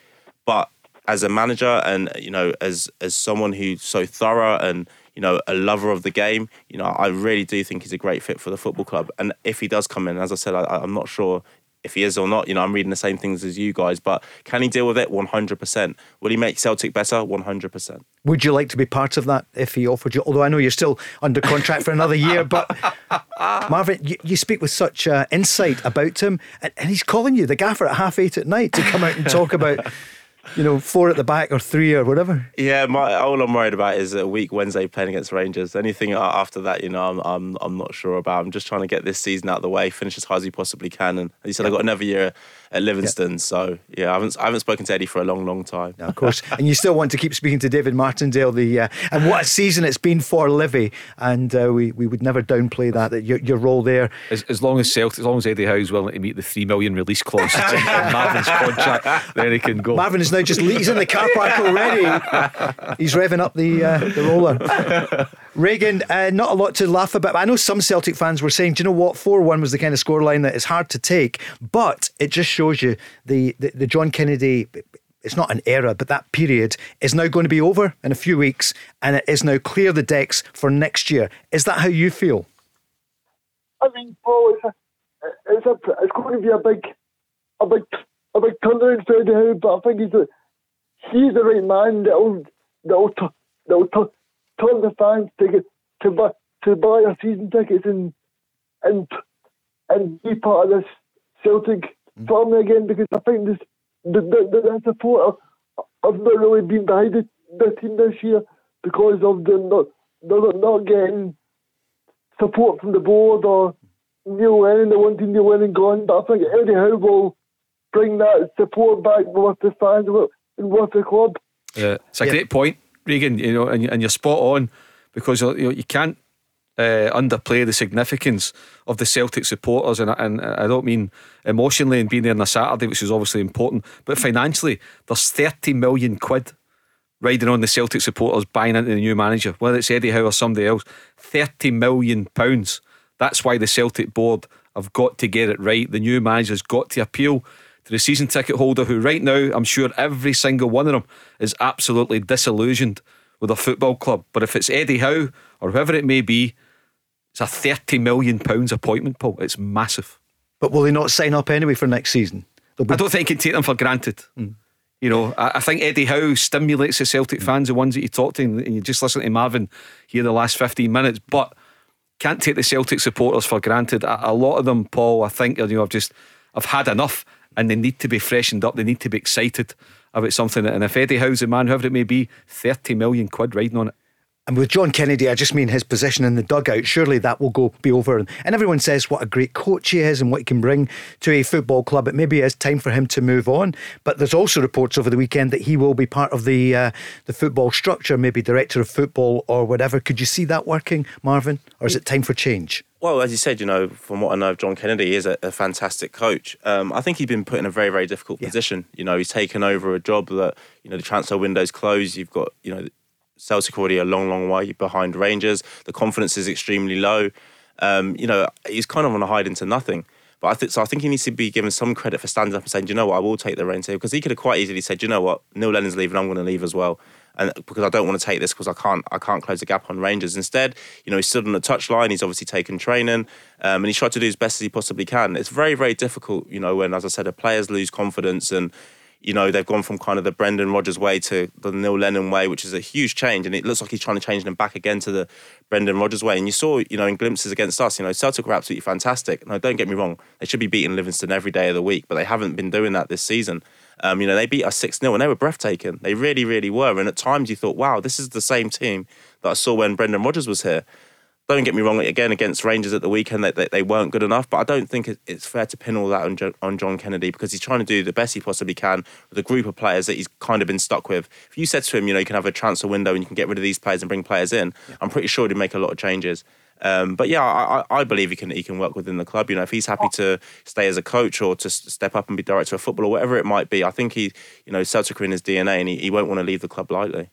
But as a manager, and you know, as as someone who's so thorough and you know a lover of the game, you know, I really do think he's a great fit for the football club. And if he does come in, as I said, I, I'm not sure if he is or not. You know, I'm reading the same things as you guys, but can he deal with it? 100%. Will he make Celtic better? 100%. Would you like to be part of that if he offered you? Although I know you're still under contract for another year, but Marvin, you, you speak with such uh, insight about him, and, and he's calling you the gaffer at half eight at night to come out and talk about you know, four at the back or three or whatever. Yeah, my all I'm worried about is a week Wednesday playing against Rangers. Anything after that, you know, I'm I'm I'm not sure about. I'm just trying to get this season out of the way, finish as high as you possibly can. And as you said, yeah. I've got another year at Livingston, yeah. so yeah, I haven't I haven't spoken to Eddie for a long, long time. of course, and you still want to keep speaking to David Martindale. The uh, and what a season it's been for Livy, and uh, we we would never downplay that that your, your role there. As, as long as Celtic, as long as Eddie Howe's willing to meet the three million release clause in Marvin's contract, then he can go. Marvin is now just he's in the car park already. He's revving up the uh, the roller. Regan, uh, not a lot to laugh about. I know some Celtic fans were saying, do you know what? 4 1 was the kind of scoreline that is hard to take, but it just shows you the, the, the John Kennedy it's not an era, but that period is now going to be over in a few weeks, and it is now clear the decks for next year. Is that how you feel? I mean, Paul, it's a, it's, a, it's going to be a big, a big, a big turnaround for Eddie but I think he's he's the right man that'll that'll that'll turn the fans to get to buy to buy our season tickets and and and be part of this Celtic mm. family again because I think this the the, the support have not really been behind the, the team this year because of the not they're not getting support from the board or Neil Lennon, they wanting Neil Lennon gone. But I think Eddie Howe will bring that support back with the fans and with the club. Yeah, it's a yeah. great point. Regan, you know, and, and you're spot on because you, you can't uh, underplay the significance of the Celtic supporters, and, and I don't mean emotionally and being there on a Saturday, which is obviously important, but financially, there's 30 million quid riding on the Celtic supporters buying into the new manager, whether it's Eddie Howe or somebody else. 30 million pounds. That's why the Celtic board have got to get it right. The new manager's got to appeal to the season ticket holder, who right now, I'm sure every single one of them is absolutely disillusioned with a football club. But if it's Eddie Howe or whoever it may be, it's a thirty million pounds appointment, Paul. It's massive. But will they not sign up anyway for next season? Be... I don't think you can take them for granted. Mm. You know, I, think Eddie Howe stimulates the Celtic mm. fans, the ones that you talk to, and you just listen to Marvin here the last 15 minutes. But can't take the Celtic supporters for granted. A, a lot of them, Paul, I think, you know, I've just, I've had enough and they need to be freshened up. They need to be excited about something. And if Eddie Howe's the man, whoever it may be, 30 million quid riding on it. And with John Kennedy, I just mean his position in the dugout. Surely that will go be over. And everyone says what a great coach he is and what he can bring to a football club. It maybe is time for him to move on. But there's also reports over the weekend that he will be part of the uh, the football structure, maybe director of football or whatever. Could you see that working, Marvin, or is it time for change? Well, as you said, you know, from what I know of John Kennedy, he is a, a fantastic coach. Um, I think he's been put in a very, very difficult yeah. position. You know, he's taken over a job that, you know, the transfer window's closed. You've got, you know, Celtic already a long, long way behind Rangers. The confidence is extremely low. Um, you know, he's kind of on a hide into nothing. But I think so. I think he needs to be given some credit for standing up and saying, "You know what? I will take the reins here," because he could have quite easily said, "You know what? Neil Lennon's leaving. I'm going to leave as well." and because I don't want to take this because I can't I can't close the gap on Rangers. Instead, you know, he stood on the touchline. He's obviously taken training, um, and he's tried to do as best as he possibly can. It's very very difficult, you know, when as I said, players lose confidence and you know, they've gone from kind of the Brendan Rodgers way to the Neil Lennon way, which is a huge change. And it looks like he's trying to change them back again to the Brendan Rodgers way. And you saw, you know, in glimpses against us, you know, Celtic were absolutely fantastic. No, don't get me wrong, they should be beating Livingston every day of the week, but they haven't been doing that this season. Um, you know, they beat us 6 0 and they were breathtaking. They really, really were. And at times you thought, wow, this is the same team that I saw when Brendan Rodgers was here don't get me wrong, again, against Rangers at the weekend, they, they, they weren't good enough. But I don't think it's fair to pin all that on, jo- on John Kennedy because he's trying to do the best he possibly can with a group of players that he's kind of been stuck with. If you said to him, you know, you can have a transfer window and you can get rid of these players and bring players in, yeah. I'm pretty sure he'd make a lot of changes. Um, but yeah, I, I, believe he can he can work within the club. You know, if he's happy to stay as a coach or to step up and be director of football or whatever it might be, I think he, you know, Celtic are in his DNA and he, he won't want to leave the club lightly.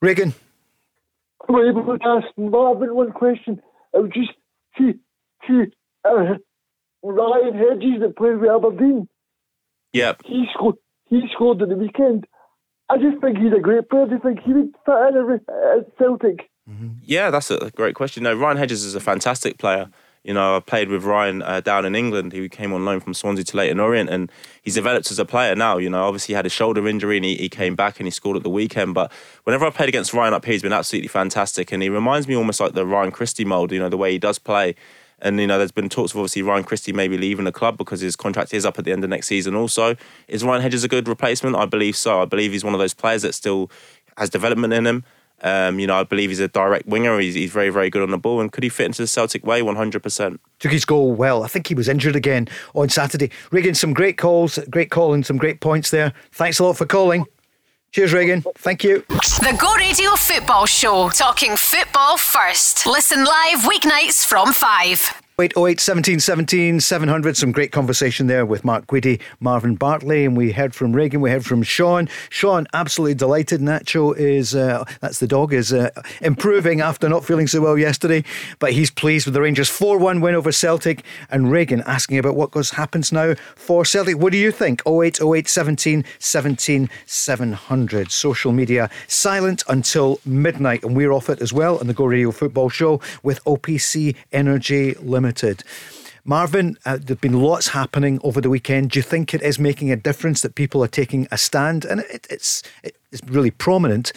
Regan. Able to ask Marvin one question. I was just see see uh, Ryan Hedges that played with Aberdeen. Yep. He scored. He scored at the weekend. I just think he's a great player. I just think he would fit in at Celtic. Mm-hmm. Yeah, that's a great question. No, Ryan Hedges is a fantastic player. You know, I played with Ryan uh, down in England. He came on loan from Swansea to Leyton Orient, and he's developed as a player now. You know, obviously he had a shoulder injury and he, he came back and he scored at the weekend. But whenever I played against Ryan up here, he's been absolutely fantastic, and he reminds me almost like the Ryan Christie mold. You know, the way he does play. And you know, there's been talks of obviously Ryan Christie maybe leaving the club because his contract is up at the end of next season. Also, is Ryan Hedges a good replacement? I believe so. I believe he's one of those players that still has development in him. Um, you know, I believe he's a direct winger. He's, he's very, very good on the ball. And could he fit into the Celtic way? 100%. Took his goal well. I think he was injured again on Saturday. Regan, some great calls, great calling, some great points there. Thanks a lot for calling. Cheers, Regan. Thank you. The Go Radio Football Show, talking football first. Listen live weeknights from 5. 808 17 17 700. Some great conversation there with Mark Guidi, Marvin Bartley, and we heard from Reagan, we heard from Sean. Sean, absolutely delighted. Nacho is, uh, that's the dog, is uh, improving after not feeling so well yesterday, but he's pleased with the Rangers 4 1 win over Celtic. And Reagan asking about what goes happens now for Celtic. What do you think? 0808 17 17 700. Social media silent until midnight, and we're off it as well on the Go Radio Football Show with OPC Energy Limited. Limited. Marvin, uh, there've been lots happening over the weekend. Do you think it is making a difference that people are taking a stand, and it, it's it's really prominent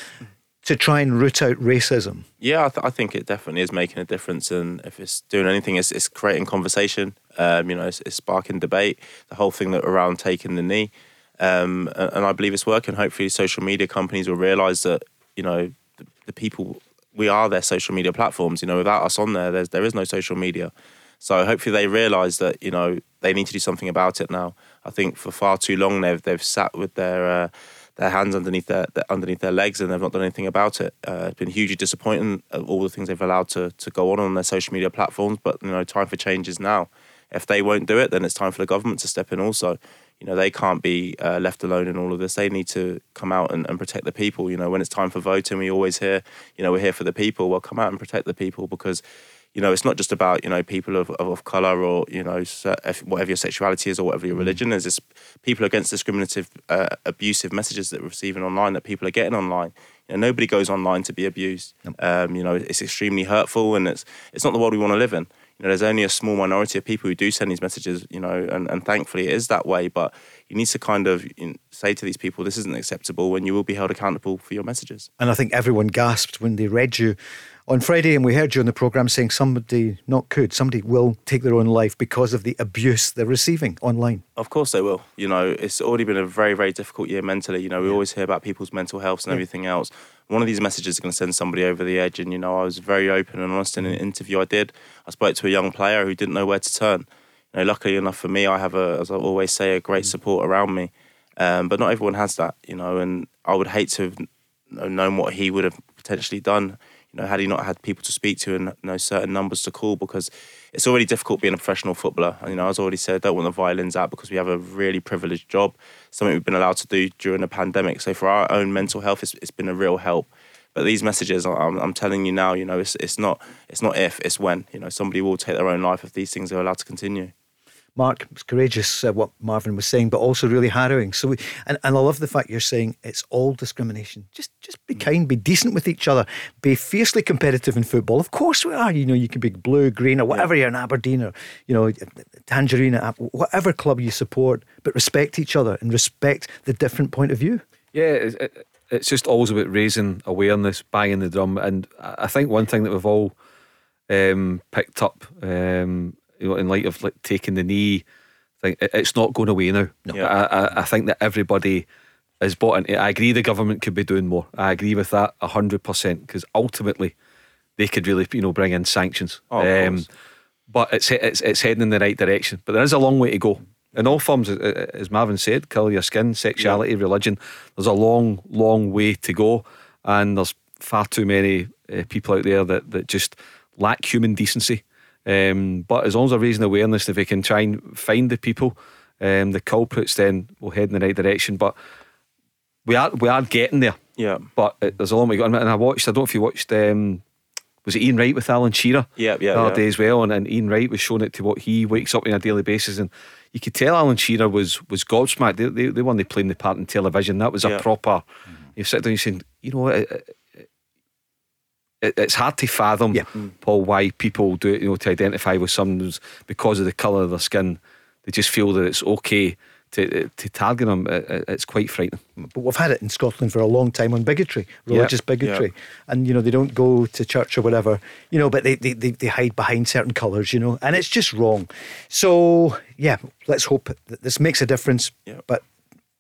to try and root out racism? Yeah, I, th- I, think it definitely is making a difference, and if it's doing anything, it's, it's creating conversation. Um, you know, it's, it's, sparking debate. The whole thing that around taking the knee, um, and, and, I believe it's working. Hopefully, social media companies will realise that you know the, the people we are their social media platforms. You know, without us on there, there's there is no social media. So hopefully they realise that you know they need to do something about it now. I think for far too long they've they've sat with their uh, their hands underneath their, their, underneath their legs and they've not done anything about it. Uh, it's been hugely disappointing all the things they've allowed to to go on on their social media platforms. But you know, time for change is now. If they won't do it, then it's time for the government to step in also you know they can't be uh, left alone in all of this. They need to come out and, and, protect the people. You know, when it's time for voting, we always hear, you know, we're here for the people. Well, come out and protect the people because you know, it's not just about you know people of, of, of color or you know whatever your sexuality is or whatever your mm. religion is. It's people against discriminative, uh, abusive messages that we're receiving online that people are getting online. You know, nobody goes online to be abused. Um, you know, it's extremely hurtful, and it's it's not the world we want to live in. You know, there's only a small minority of people who do send these messages. You know, and, and thankfully it is that way. But you need to kind of you know, say to these people, this isn't acceptable, and you will be held accountable for your messages. And I think everyone gasped when they read you on Friday, and we heard you on the programme saying somebody, not could, somebody will take their own life because of the abuse they're receiving online. Of course they will. You know, it's already been a very, very difficult year mentally. You know, we yeah. always hear about people's mental health and yeah. everything else. One of these messages is going to send somebody over the edge. And, you know, I was very open and honest in an interview I did. I spoke to a young player who didn't know where to turn. You know, luckily enough for me, I have, a, as I always say, a great mm. support around me. Um, but not everyone has that, you know, and I would hate to have known what he would have potentially done you know, had he not had people to speak to and you know certain numbers to call because it's already difficult being a professional footballer. And, you know, as I already said, I don't want the violins out because we have a really privileged job, something we've been allowed to do during the pandemic. So for our own mental health, it's, it's been a real help. But these messages, I'm, I'm telling you now, you know, it's, it's not it's not if, it's when. You know, somebody will take their own life if these things are allowed to continue. Mark, it's courageous uh, what Marvin was saying, but also really harrowing. So, we, and, and I love the fact you're saying it's all discrimination. Just just be kind, be decent with each other, be fiercely competitive in football. Of course we are. You know, you can be blue, green, or whatever you're in Aberdeen or you know Tangerine, whatever club you support, but respect each other and respect the different point of view. Yeah, it's just always about raising awareness, banging the drum, and I think one thing that we've all um, picked up, um, you know, in light of like taking the knee, thing, it's not going away now. No. Yeah. I, I, I, think that everybody is bought into. it. I agree the government could be doing more. I agree with that hundred percent because ultimately they could really, you know, bring in sanctions. Oh, um, but it's it's it's heading in the right direction. But there is a long way to go. In all forms, as Marvin said, colour your skin, sexuality, yeah. religion. There's a long, long way to go, and there's far too many uh, people out there that that just lack human decency. Um, but as long as they're raising awareness, if we can try and find the people, um, the culprits, then we'll head in the right direction. But we are we are getting there. Yeah. But it, there's a long way to go. And I watched. I don't know if you watched. Um, was it Ian Wright with Alan Shearer? Yeah, yeah. The other yeah. day as well, and, and Ian Wright was showing it to what he wakes up on a daily basis, and you could tell Alan Shearer was was gobsmacked. They, they, they won they playing the part in television. That was a yeah. proper. You sit down, you saying, you know, it, it, it's hard to fathom, yeah. Mm. Paul, why people do it. You know, to identify with someone because of the colour of their skin, they just feel that it's okay to, to target them. It's quite frightening. But we've had it in Scotland for a long time on bigotry, religious bigotry, and you know they don't go to church or whatever, you know, but they they, they, they hide behind certain colours, you know, and it's just wrong. So yeah, let's hope that this makes a difference. But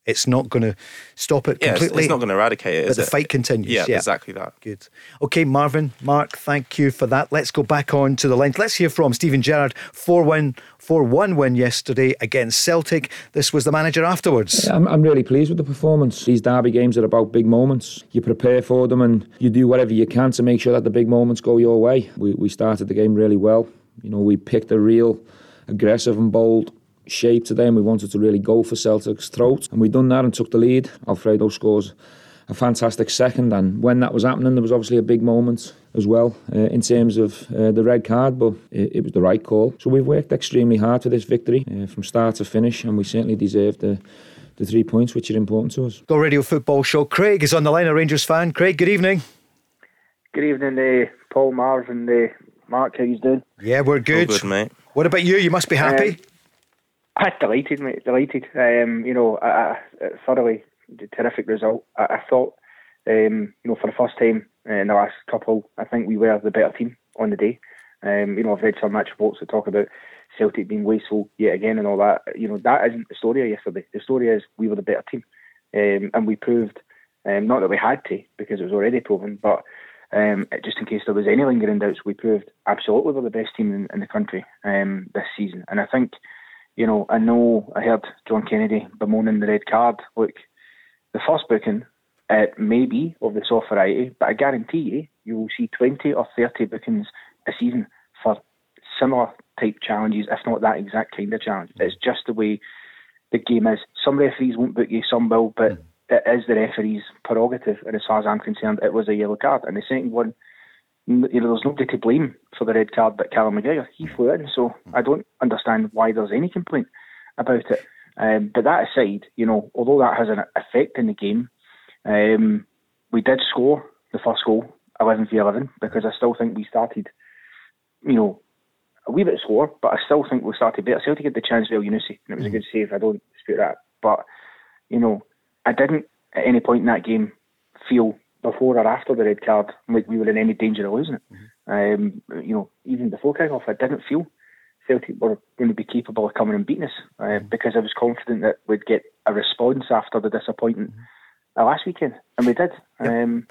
it's not going to stop it yeah, completely. It's, it's not going to eradicate it. But the it? fight continues. Yeah, yeah, exactly that. Good. Okay, Marvin, Mark, thank you for that. Let's go back on to the line. Let's hear from Steven Gerrard. 4 1 4 1 win yesterday against Celtic. This was the manager afterwards. I'm, I'm really pleased with the performance. These derby games are about big moments. You prepare for them and you do whatever you can to make sure that the big moments go your way. We, we started the game really well. You know, we picked a real aggressive and bold shape today and we wanted to really go for Celtic's throat and we done that and took the lead. Alfredo scores a fantastic second and when that was happening there was obviously a big moment as well uh, in terms of uh, the red card but it, it, was the right call. So we've worked extremely hard for this victory uh, from start to finish and we certainly deserve the the three points which are important to us. Go Radio Football Show. Craig is on the line, a Rangers fan. Craig, good evening. Good evening, uh, Paul Marv and uh, Mark. How you doing? Yeah, we're good. good, mate. What about you? You must be happy. I'm delighted, mate. Delighted. Um, you know, a, a thoroughly terrific result. I, I thought, um, you know, for the first time in the last couple, I think we were the better team on the day. Um, you know, I've read some match reports that talk about Celtic being wasteful yet again and all that. You know, that isn't the story of yesterday. The story is we were the better team, um, and we proved. Um, not that we had to, because it was already proven, but um, just in case there was any lingering doubts, we proved absolutely we're the best team in, in the country um, this season. And I think you know, I know I heard John Kennedy bemoaning the red card. Look, the first booking, it may be of the soft variety, but I guarantee you, you will see 20 or 30 bookings a season for similar type challenges, if not that exact kind of challenge. It's just the way the game is. Some referees won't book you, some will, but mm. it is the referee's prerogative. And as far as I'm concerned, it was a yellow card. And the second one, you know, there's nobody to blame for the red card but Callum McGregor. He flew in, so I don't understand why there's any complaint about it. Um, but that aside, you know, although that has an effect in the game, um, we did score the first goal, 11 v 11, because I still think we started, you know, a wee bit slower, but I still think we started better. Celtic had the chance with Elyounoussi, and it was a good save. I don't dispute that. But, you know, I didn't at any point in that game feel before or after the red card, like we were in any danger of losing it. Mm-hmm. Um, you know, even before kick-off, I didn't feel Celtic were going to be capable of coming and beating us uh, mm-hmm. because I was confident that we'd get a response after the disappointment mm-hmm. last weekend, and we did. Yep. Um,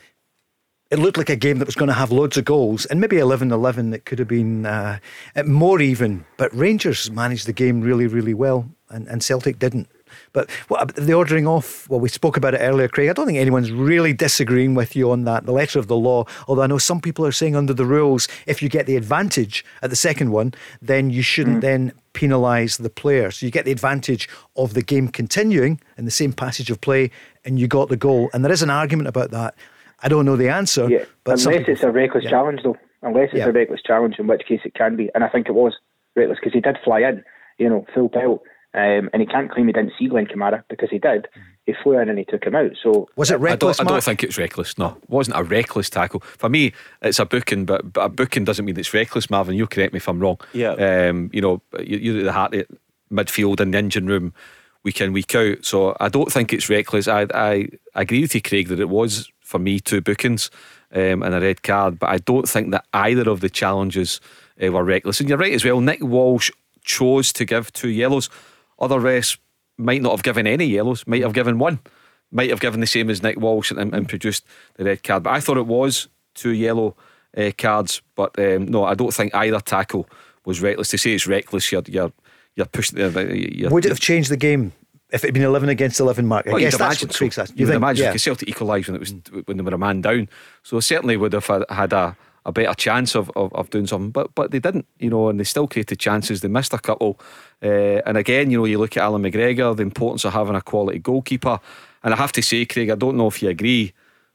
it looked like a game that was going to have loads of goals and maybe 11 11 that could have been uh, more even. But Rangers managed the game really, really well, and, and Celtic didn't. But what, the ordering off, well, we spoke about it earlier, Craig. I don't think anyone's really disagreeing with you on that, the letter of the law. Although I know some people are saying under the rules, if you get the advantage at the second one, then you shouldn't mm. then penalise the player. So you get the advantage of the game continuing in the same passage of play, and you got the goal. And there is an argument about that. I don't know the answer. Yeah, but unless it's a reckless yeah. challenge, though. Unless it's yeah. a reckless challenge, in which case it can be. And I think it was reckless because he did fly in you know, full pelt. Um, and he can't claim he didn't see Glenn Kamara because he did. He flew in and he took him out. So was it reckless? I don't, I Mark? don't think it's reckless. No, it wasn't a reckless tackle. For me, it's a booking, but, but a booking doesn't mean it's reckless. Marvin, you correct me if I'm wrong. Yeah. Um, you know, you- you're at the heart of midfield in the engine room week in week out. So I don't think it's reckless. I I, I agree with you, Craig, that it was for me two bookings um, and a red card, but I don't think that either of the challenges uh, were reckless. And you're right as well. Nick Walsh chose to give two yellows. Other refs might not have given any yellows. Might have given one. Might have given the same as Nick Walsh and, and produced the red card. But I thought it was two yellow uh, cards. But um, no, I don't think either tackle was reckless. To say it's reckless, you're you're you're pushing. You're, Would it have changed the game if it had been 11 against 11, Mark? I well, guess you'd that's what so. Craig's. You, would think- imagine yeah. Celtic equalised when it was when they were a man down, so certainly would have had a, a better chance of, of, of doing something. But but they didn't, you know, and they still created chances. They missed a couple, uh, and again, you know, you look at Allan McGregor, the importance of having a quality goalkeeper. And I have to say, Craig, I don't know if you agree,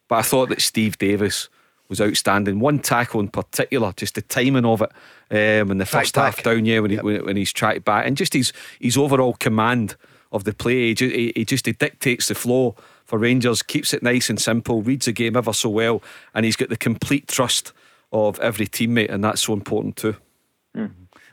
but I thought that Steve Davis was outstanding. One tackle in particular, just the timing of it, um, in the Track first half down, yeah, when, he, when, when he's tracked back, and just his his overall command of the play. He, he, he just he dictates the flow for Rangers, keeps it nice and simple, reads the game ever so well, and he's got the complete trust of every teammate, and that's so important too.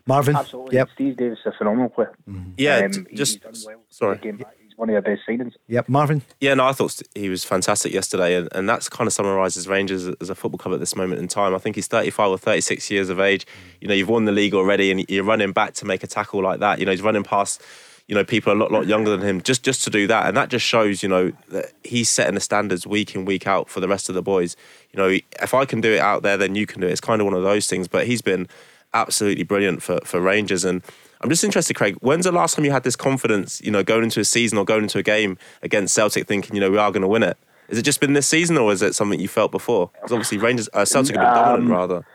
Marvin? Absolutely. Yep. Steve Davis is a phenomenal player. Yeah, Um, t- he's just done well. sorry. He came back. He's one of their best signings. Yep, Marvin? Yeah, no, I thought he was fantastic yesterday, and, and that's kind of summarises Rangers as a football club at this moment in time. I think he's 35 or 36 years of age. You know, you've won the league already, and you're running back to make a tackle like that. You know, he's running past, you know, people are a lot, lot younger than him just just to do that, and that just shows, you know, that he's setting the standards week in week out for the rest of the boys. You know, if I can do it out there, then you can do it. It's kind of one of those things. But he's been absolutely brilliant for for Rangers and. I'm just interested, Craig. When's the last time you had this confidence, you know, going into a season or going into a game against Celtic, thinking, you know, we are going to win it? Has it just been this season, or is it something you felt before? Because obviously, Rangers, uh, Celtic have been dominant, Um, rather.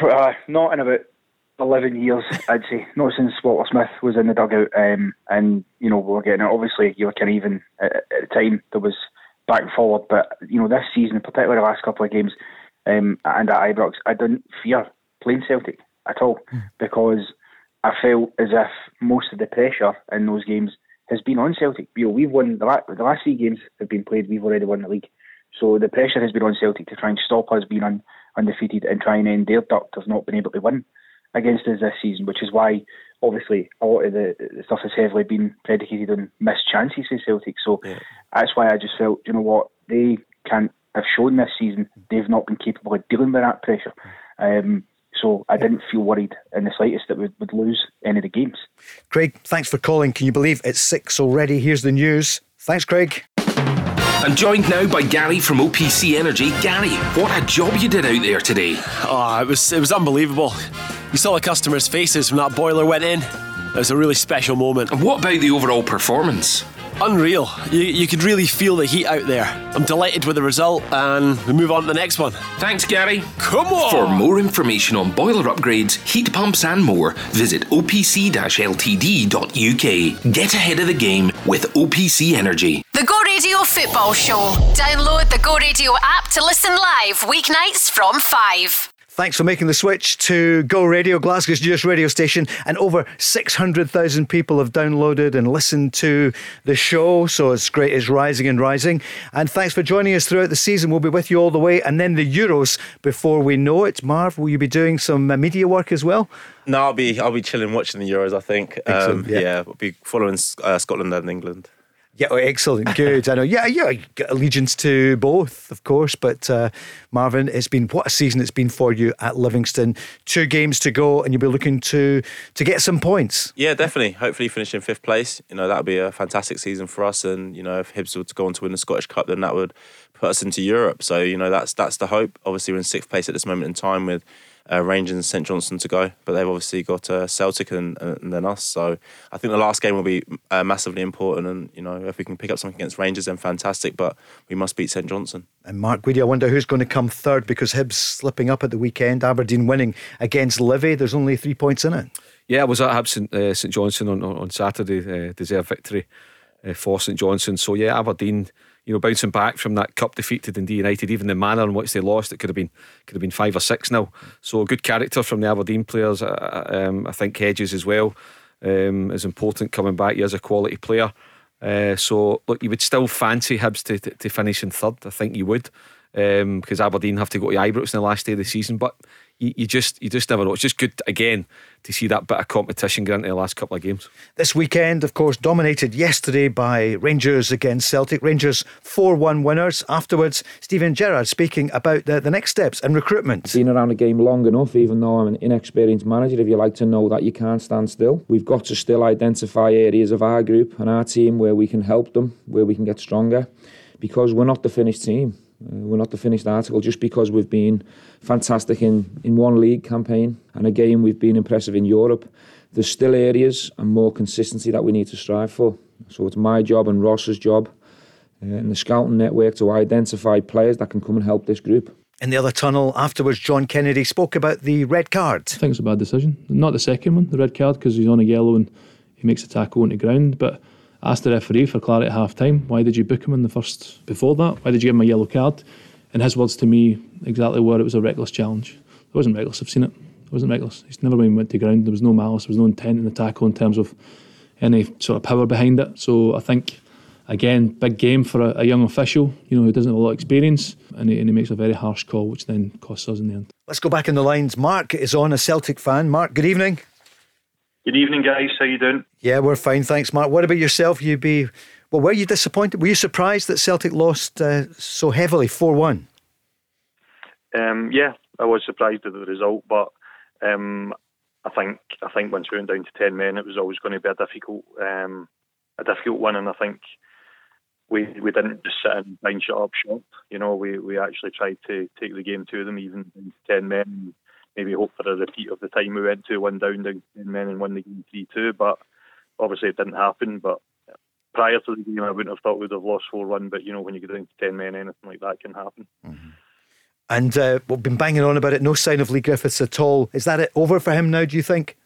Uh, not in about 11 years, I'd say. Not since Walter Smith was in the dugout. Um, and, you know, we were getting it. Obviously, you were kind of even at, at the time, there was back and forward. But, you know, this season, particularly the last couple of games, um, and at Ibrox, I didn't fear playing Celtic at all because I felt as if most of the pressure in those games has been on Celtic. You know, we've won the, la- the last three games have been played. We've already won the league, so the pressure has been on Celtic to try and stop us being un- undefeated and try and end their duck of not being able to win against us this season. Which is why, obviously, a lot of the, the stuff has heavily been predicated on missed chances for Celtic. So that's why I just felt, you know what, they can't have shown this season they've not been capable of dealing with that pressure. Um, so I didn't feel worried in the slightest that we would lose any of the games. Craig, thanks for calling. Can you believe it's six already? Here's the news. Thanks, Craig. I'm joined now by Gary from OPC Energy. Gary, what a job you did out there today. Oh, it was it was unbelievable. You saw the customers' faces when that boiler went in. It was a really special moment. And what about the overall performance? Unreal. You, you could really feel the heat out there. I'm delighted with the result, and we move on to the next one. Thanks, Gary. Come on! For more information on boiler upgrades, heat pumps, and more, visit opc-ltd.uk. Get ahead of the game with OPC Energy. The Go Radio Football Show. Download the Go Radio app to listen live weeknights from 5. Thanks for making the switch to Go Radio, Glasgow's newest radio station. And over 600,000 people have downloaded and listened to the show. So it's great, it's rising and rising. And thanks for joining us throughout the season. We'll be with you all the way. And then the Euros before we know it. Marv, will you be doing some uh, media work as well? No, I'll be I'll be chilling watching the Euros. I think. Um, Excellent, yeah. yeah. I'll be following uh, Scotland and England. Yeah, oh, excellent. Good. I know. Yeah, yeah, got allegiance to both, of course. But uh, Marvin, it's been what a season it's been for you at Livingston. Two games to go, and you'll be looking to to get some points. Yeah, definitely. Hopefully, finish in fifth place. You know, that would be a fantastic season for us. And you know, if Hibs were to go on to win the Scottish Cup, then that would put us into Europe. So you know, that's that's the hope. Obviously, we're in sixth place at this moment in time with uh, Rangers and St Johnstone to go, but they've obviously got uh, Celtic and, and then us. So I think the last game will be uh, massively important. And you know, if we can pick up something against Rangers, then fantastic. But we must beat St Johnstone. And Mark Guidi, I wonder who's going to come third because Hibs slipping up at the weekend. Aberdeen winning against Livy. There's only three points in it. Yeah, I was at St, uh, St Johnstone on, on on Saturday, uh, deserved victory uh, for St Johnstone. So yeah, Aberdeen you know, bouncing back from that cup defeat to Dundee United, even the manner in which they lost, it could have been could have been five or six now. So good character from the Aberdeen players. Uh, um, I think Hedges as well um, is important coming back. He is a quality player. Uh, so look, you would still fancy Hibs to, to, to finish in third. I think you would because um, Aberdeen have to go to Ibrox in the last day of the season. But you, you, just you just never know. It's just good again to see that bit of competition going into the last couple of games. This weekend, of course, dominated yesterday by Rangers against Celtic. Rangers 4 1 winners. Afterwards, Steven Gerrard speaking about the, the next steps and recruitment. Been around the game long enough, even though I'm an inexperienced manager, if you like to know that you can't stand still. We've got to still identify areas of our group and our team where we can help them, where we can get stronger, because we're not the finished team. Uh, we're not the finished article just because we've been fantastic in, in one league campaign and again we've been impressive in Europe. There's still areas and more consistency that we need to strive for. So it's my job and Ross's job uh, and the scouting network to identify players that can come and help this group. In the other tunnel afterwards, John Kennedy spoke about the red card. I think it's a bad decision. Not the second one, the red card, because he's on a yellow and he makes a tackle on the ground. But asked the referee for clarity at half time. Why did you book him in the first before that? Why did you give him a yellow card? In his words to me, exactly where it was a reckless challenge. It wasn't reckless, I've seen it. It wasn't reckless. He's never been went to ground. There was no malice, there was no intent in the tackle in terms of any sort of power behind it. So I think, again, big game for a, a young official, you know, who doesn't have a lot of experience, and he, and he makes a very harsh call, which then costs us in the end. Let's go back in the lines. Mark is on, a Celtic fan. Mark, good evening. Good evening, guys. How you doing? Yeah, we're fine, thanks, Mark. What about yourself? You be well. Were you disappointed? Were you surprised that Celtic lost uh, so heavily, four one? Um, yeah, I was surprised at the result, but um, I think I think once we went down to ten men, it was always going to be a difficult um, a difficult one, and I think we we didn't just sit and blind shut up shop. You know, we we actually tried to take the game to them, even to ten men maybe hope for a repeat of the time we went to one down down ten men and won the game three two. But obviously it didn't happen. But prior to the game, I wouldn't have thought we'd have lost four one. But you know, when you get down to ten men, anything like that can happen. Mm-hmm. And uh, we've been banging on about it. No sign of Leigh Griffiths at all. Is that it over for him now? Do you think?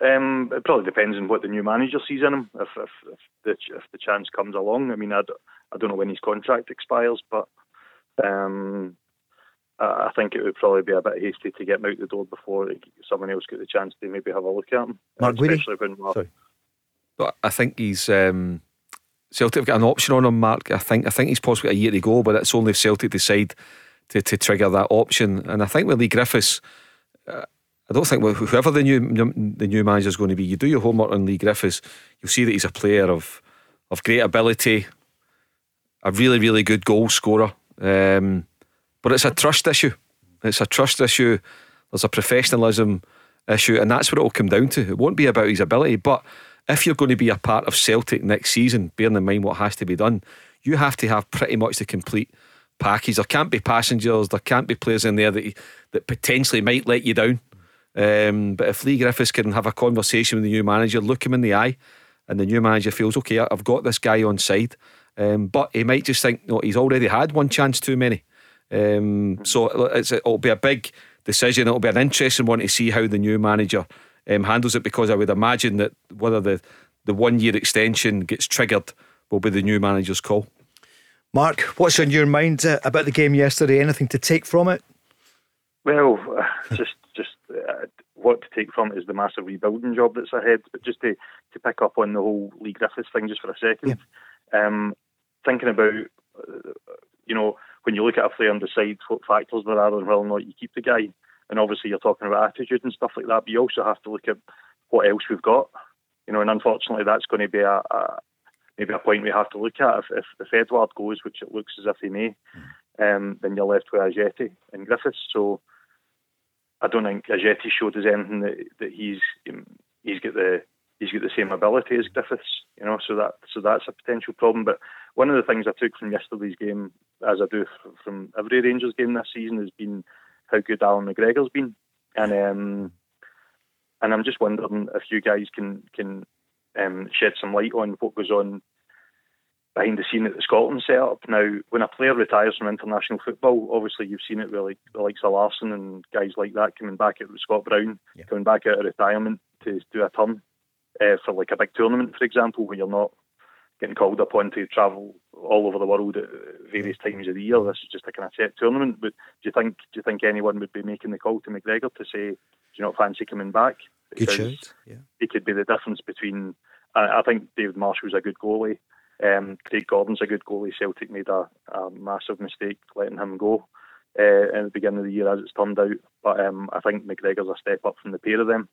Um, it probably depends on what the new manager sees in him. If if, if the if the chance comes along, I mean, I d- I don't know when his contract expires, but um, I think it would probably be a bit hasty to get him out the door before someone else get the chance to maybe have a look at him. Mark especially when Sorry. But I think he's um, Celtic have got an option on him, Mark. I think I think he's possibly a year to go, but it's only if Celtic decide to, to trigger that option. And I think with Leigh Griffiths, uh, I don't think whoever the new the new manager is going to be, you do your homework on Leigh Griffiths, you'll see that he's a player of of great ability, a really really good goal scorer. Um, but it's a trust issue. It's a trust issue. There's a professionalism issue, and that's what it will come down to. It won't be about his ability, but if you're going to be a part of Celtic next season, bearing in mind what has to be done, you have to have pretty much the complete package. There can't be passengers, there can't be players in there that that potentially might let you down. Um, but if Leigh Griffiths can have a conversation with the new manager, look him in the eye, and the new manager feels okay, I've got this guy on side. Um, but he might just think, no, he's already had one chance too many. Um, so it'll be a big decision. It'll be an interesting one to see how the new manager um, handles it because I would imagine that whether the, the one year extension gets triggered will be the new manager's call. Mark, what's on your mind uh, about the game yesterday? Anything to take from it? Well, uh, just just uh, what to take from it is the massive rebuilding job that's ahead. But just to, to pick up on the whole Leigh Griffiths thing just for a second, yeah. um, thinking about uh, you know when you look at a player and decide what factors there are and whether or not you keep the guy, and obviously you're talking about attitude and stuff like that, but you also have to look at what else we've got. You know, and unfortunately that's going to be a, a maybe a point we have to look at. If, if, if Edouard goes, which it looks as if he may, um, then you're left with Ajeti and Griffiths. So I don't think Ajeti showed us anything that, that he's um, he's got the he's got the same ability as Griffiths. You know, so that so that's a potential problem. But one of the things I took from yesterday's game, as I do from every Rangers game this season, has been how good Allan McGregor's been, and um, and I'm just wondering if you guys can can um, shed some light on what goes on behind the scene at the Scotland setup. Now, when a player retires from international football, obviously you've seen it with like the likes of Larsson and guys like that coming back out with Scott Brown, yeah. coming back out of retirement to do a turn uh, for like a big tournament, for example, where you're not getting called upon to travel all over the world at various times of the year. This is just a kind of set tournament. But do you think do you think anyone would be making the call to McGregor to say, do you not fancy coming back? Good shout. Yeah. He could be the difference between. I, I think David Marshall's a good goalie. Um, Craig Gordon's a good goalie. Celtic made a, a massive mistake letting him go uh, in the beginning of the year, as it's turned out. But um, I think McGregor's a step up from the pair of them.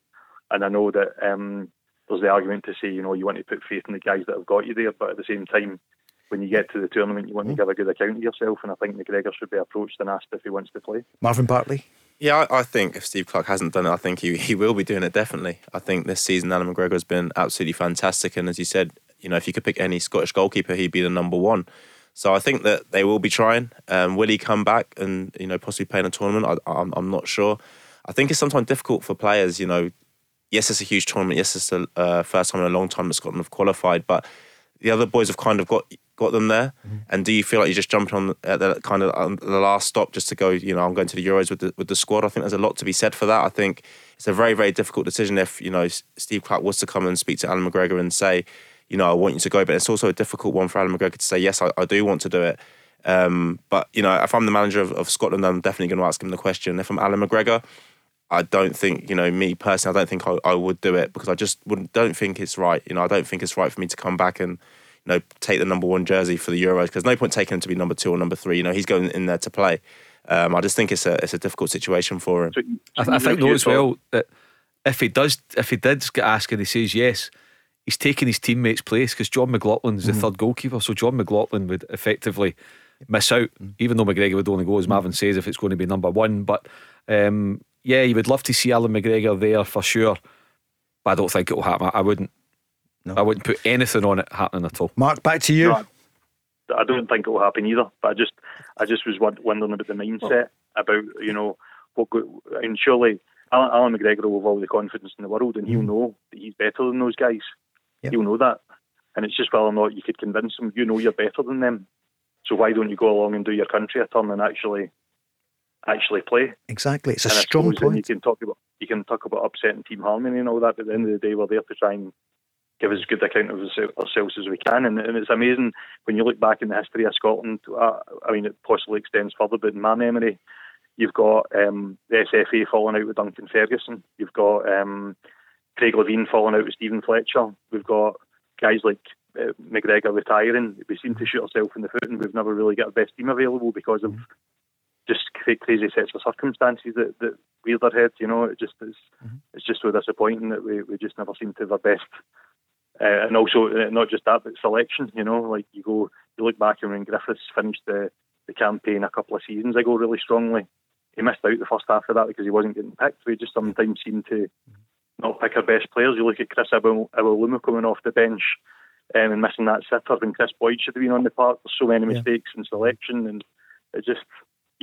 And I know that um, there's the argument to say, you know, you want to put faith in the guys that have got you there, but at the same time, when you get to the tournament, you want to give a good account of yourself. And I think McGregor should be approached and asked if he wants to play. Marvin Bartley. Yeah, I, I, think if Steve Clarke hasn't done it, I think he, he will be doing it definitely. I think this season Allan McGregor has been absolutely fantastic, and as you said, you know, if you could pick any Scottish goalkeeper, he'd be the number one. So I think that they will be trying. Um, will he come back and you know possibly play in a tournament? I, I'm, I'm not sure. I think it's sometimes difficult for players. You know, yes, it's a huge tournament. Yes, it's the uh, first time in a long time that Scotland have qualified, but the other boys have kind of got got them there. Mm-hmm. And do you feel like you're just jumping on at the kind of on the last stop just to go? You know, I'm going to the Euros with the with the squad. I think there's a lot to be said for that. I think it's a very very difficult decision if you know Steve Clarke was to come and speak to Allan McGregor and say, you know, I want you to go. But it's also a difficult one for Allan McGregor to say, yes, I, I do want to do it. Um, but you know, if I'm the manager of, of Scotland, I'm definitely going to ask him the question. If I'm Allan McGregor, I don't think, you know, me personally, I don't think I, I would do it because I just wouldn't, don't think it's right. You know, I don't think it's right for me to come back and, you know, take the number one jersey for the Euros because no point taking him to be number two or number three. You know, he's going in there to play. Um, I just think it's a it's a difficult situation for him. I, I think though as well that if he does, if he did get asked and he says yes, he's taking his teammates' place because Jon McLaughlin's mm. the mm-hmm. third goalkeeper. So Jon McLaughlin would effectively miss out, mm. even though McGregor would only go as Marvin says if it's going to be number one. But um, yeah, you would love to see Allan McGregor there for sure, but I don't think it will happen. I wouldn't. No. I wouldn't put anything on it happening at all. Mark, back to you. No, I don't think it will happen either. But I just, I just was wondering about the mindset about you know what. and surely Allan, Allan McGregor will have all the confidence in the world, and he'll mm. know that he's better than those guys. Yep. He'll know that, and it's just whether or not you could convince him. You know you're better than them, so why don't you go along and do your country a turn and actually actually play. Exactly, it's a and strong point. You can talk about you can talk about upsetting team harmony and all that, but at the end of the day, we're there to try and give as good account of ourselves as we can. And, and it's amazing when you look back in the history of Scotland. Uh, I mean, it possibly extends further, but in my memory, you've got um, the SFA falling out with Duncan Ferguson. You've got um, Craig Levein falling out with Steven Fletcher. We've got guys like uh, McGregor retiring. We seem to shoot ourselves in the foot, and we've never really got a best team available because of just crazy sets of circumstances that, that reared their heads. You know, it just is. Mm-hmm. It's just so disappointing that we, we just never seem to have our best. Uh, and also, uh, not just that, but selection. You know, like you go, you look back and when Griffiths finished the the campaign a couple of seasons ago really strongly, he missed out the first half of that because he wasn't getting picked. We just sometimes seem to not pick our best players. You look at Chris Iwelumo coming off the bench um, and missing that sitter when Kris Boyd should have been on the park. There's so many mistakes yeah. in selection, and it just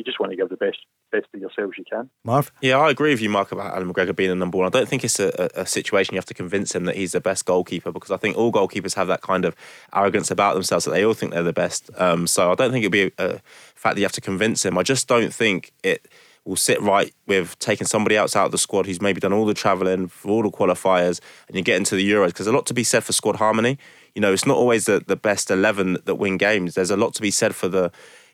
you just want to give the best best of yourselves you can. Marv? Yeah, I agree with you, Mark, about Allan McGregor being the number one. I don't think it's a, a, situation you have to convince him that he's the best goalkeeper because I think all goalkeepers have that kind of arrogance about themselves that they all think they're the best. Um, so I don't think it'd be a, a fact that you have to convince him. I just don't think it will sit right with taking somebody else out of the squad who's maybe done all the travelling for all the qualifiers and you get into the Euros because there's a lot to be said for squad harmony. You know, it's not always the, the best 11 that win games. There's a lot to be said for the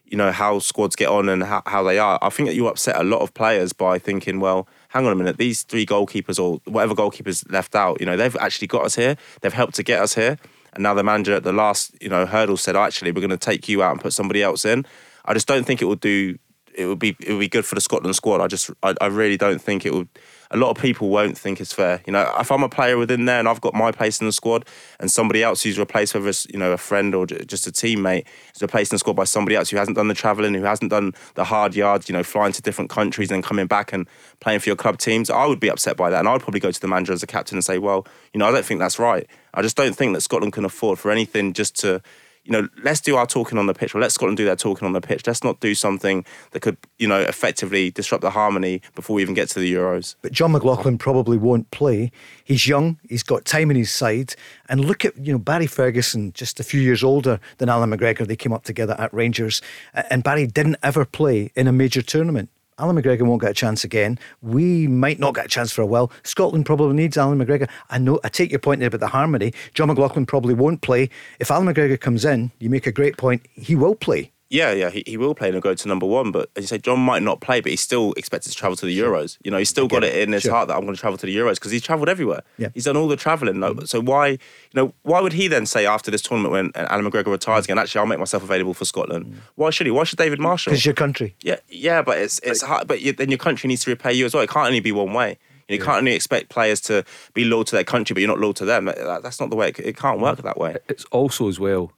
you know how squads get on and how, how they are. I think that you upset a lot of players by thinking, well, hang on a minute, these three goalkeepers or whatever goalkeepers left out, you know, they've actually got us here. They've helped to get us here. And now the manager at the last, you know, hurdle said, actually, we're going to take you out and put somebody else in. I just don't think it would do. It would be it would be good for the Scotland squad. I just I, I really don't think it would a lot of people won't think it's fair. You know, if I'm a player within there and I've got my place in the squad, and somebody else who's replaced with you know a friend or just a teammate is replaced in the squad by somebody else who hasn't done the travelling, who hasn't done the hard yards, you know, flying to different countries and coming back and playing for your club teams, I would be upset by that, and I'd probably go to the manager as a captain and say, well, you know, I don't think that's right. I just don't think that Scotland can afford for anything just to you know, let's do our talking on the pitch, or let Scotland do their talking on the pitch. Let's not do something that could, you know, effectively disrupt the harmony before we even get to the Euros. But Jon McLaughlin probably won't play. He's young, he's got time in his side. And look at, you know, Barry Ferguson, just a few years older than Allan McGregor. They came up together at Rangers. And Barry didn't ever play in a major tournament. Allan McGregor won't get a chance again. We might not get a chance for a while. Scotland probably needs Allan McGregor. I know. I take your point there about the harmony. Jon McLaughlin probably won't play. If Allan McGregor comes in, you make a great point. He will play. Yeah, yeah, he, he will play and he'll go to number one. But as you say, John might not play, but he's still expected to travel to the Euros. You know, he's still got it in his Sure. heart that I'm going to travel to the Euros because he's travelled everywhere. Yeah. He's done all the travelling. though. So why, you know, why would he then say after this tournament when Allan McGregor retires again, actually, I'll make myself available for Scotland? Mm. Why should he? Why should David Marshall? Because your country. Yeah, yeah, but it's it's hard. But you, then your country needs to repay you as well. It can't only be one way. You, know, you can't only expect players to be loyal to their country, but you're not loyal to them. That- that's not the way. It, it can't work mm. that way. It's also as well.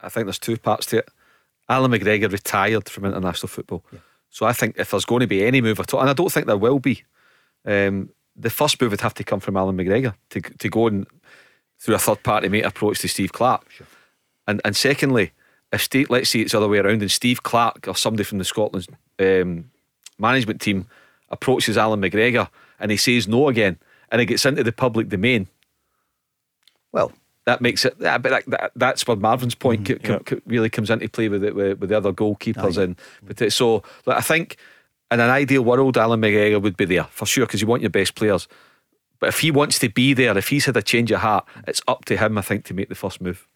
I think there's two parts to it. Allan McGregor retired from international football, so I think if there's going to be any move at all, and I don't think there will be, um, the first move would have to come from Allan McGregor to to go and through a third party mate approach to Steve Clarke, and and secondly, if Steve, let's say it's the other way around, and Steve Clarke or somebody from the Scotland um, management team approaches Allan McGregor and he says no again, and it gets into the public domain. Well, that makes it. But that, that, that's where Marvin's point mm-hmm, co- co- co- really comes into play with it with, with the other goalkeepers and but uh, so like, I think in an ideal world, Allan McGregor would be there for sure because you want your best players. But if he wants to be there, if he's had a change of heart, it's up to him, I think, to make the first move.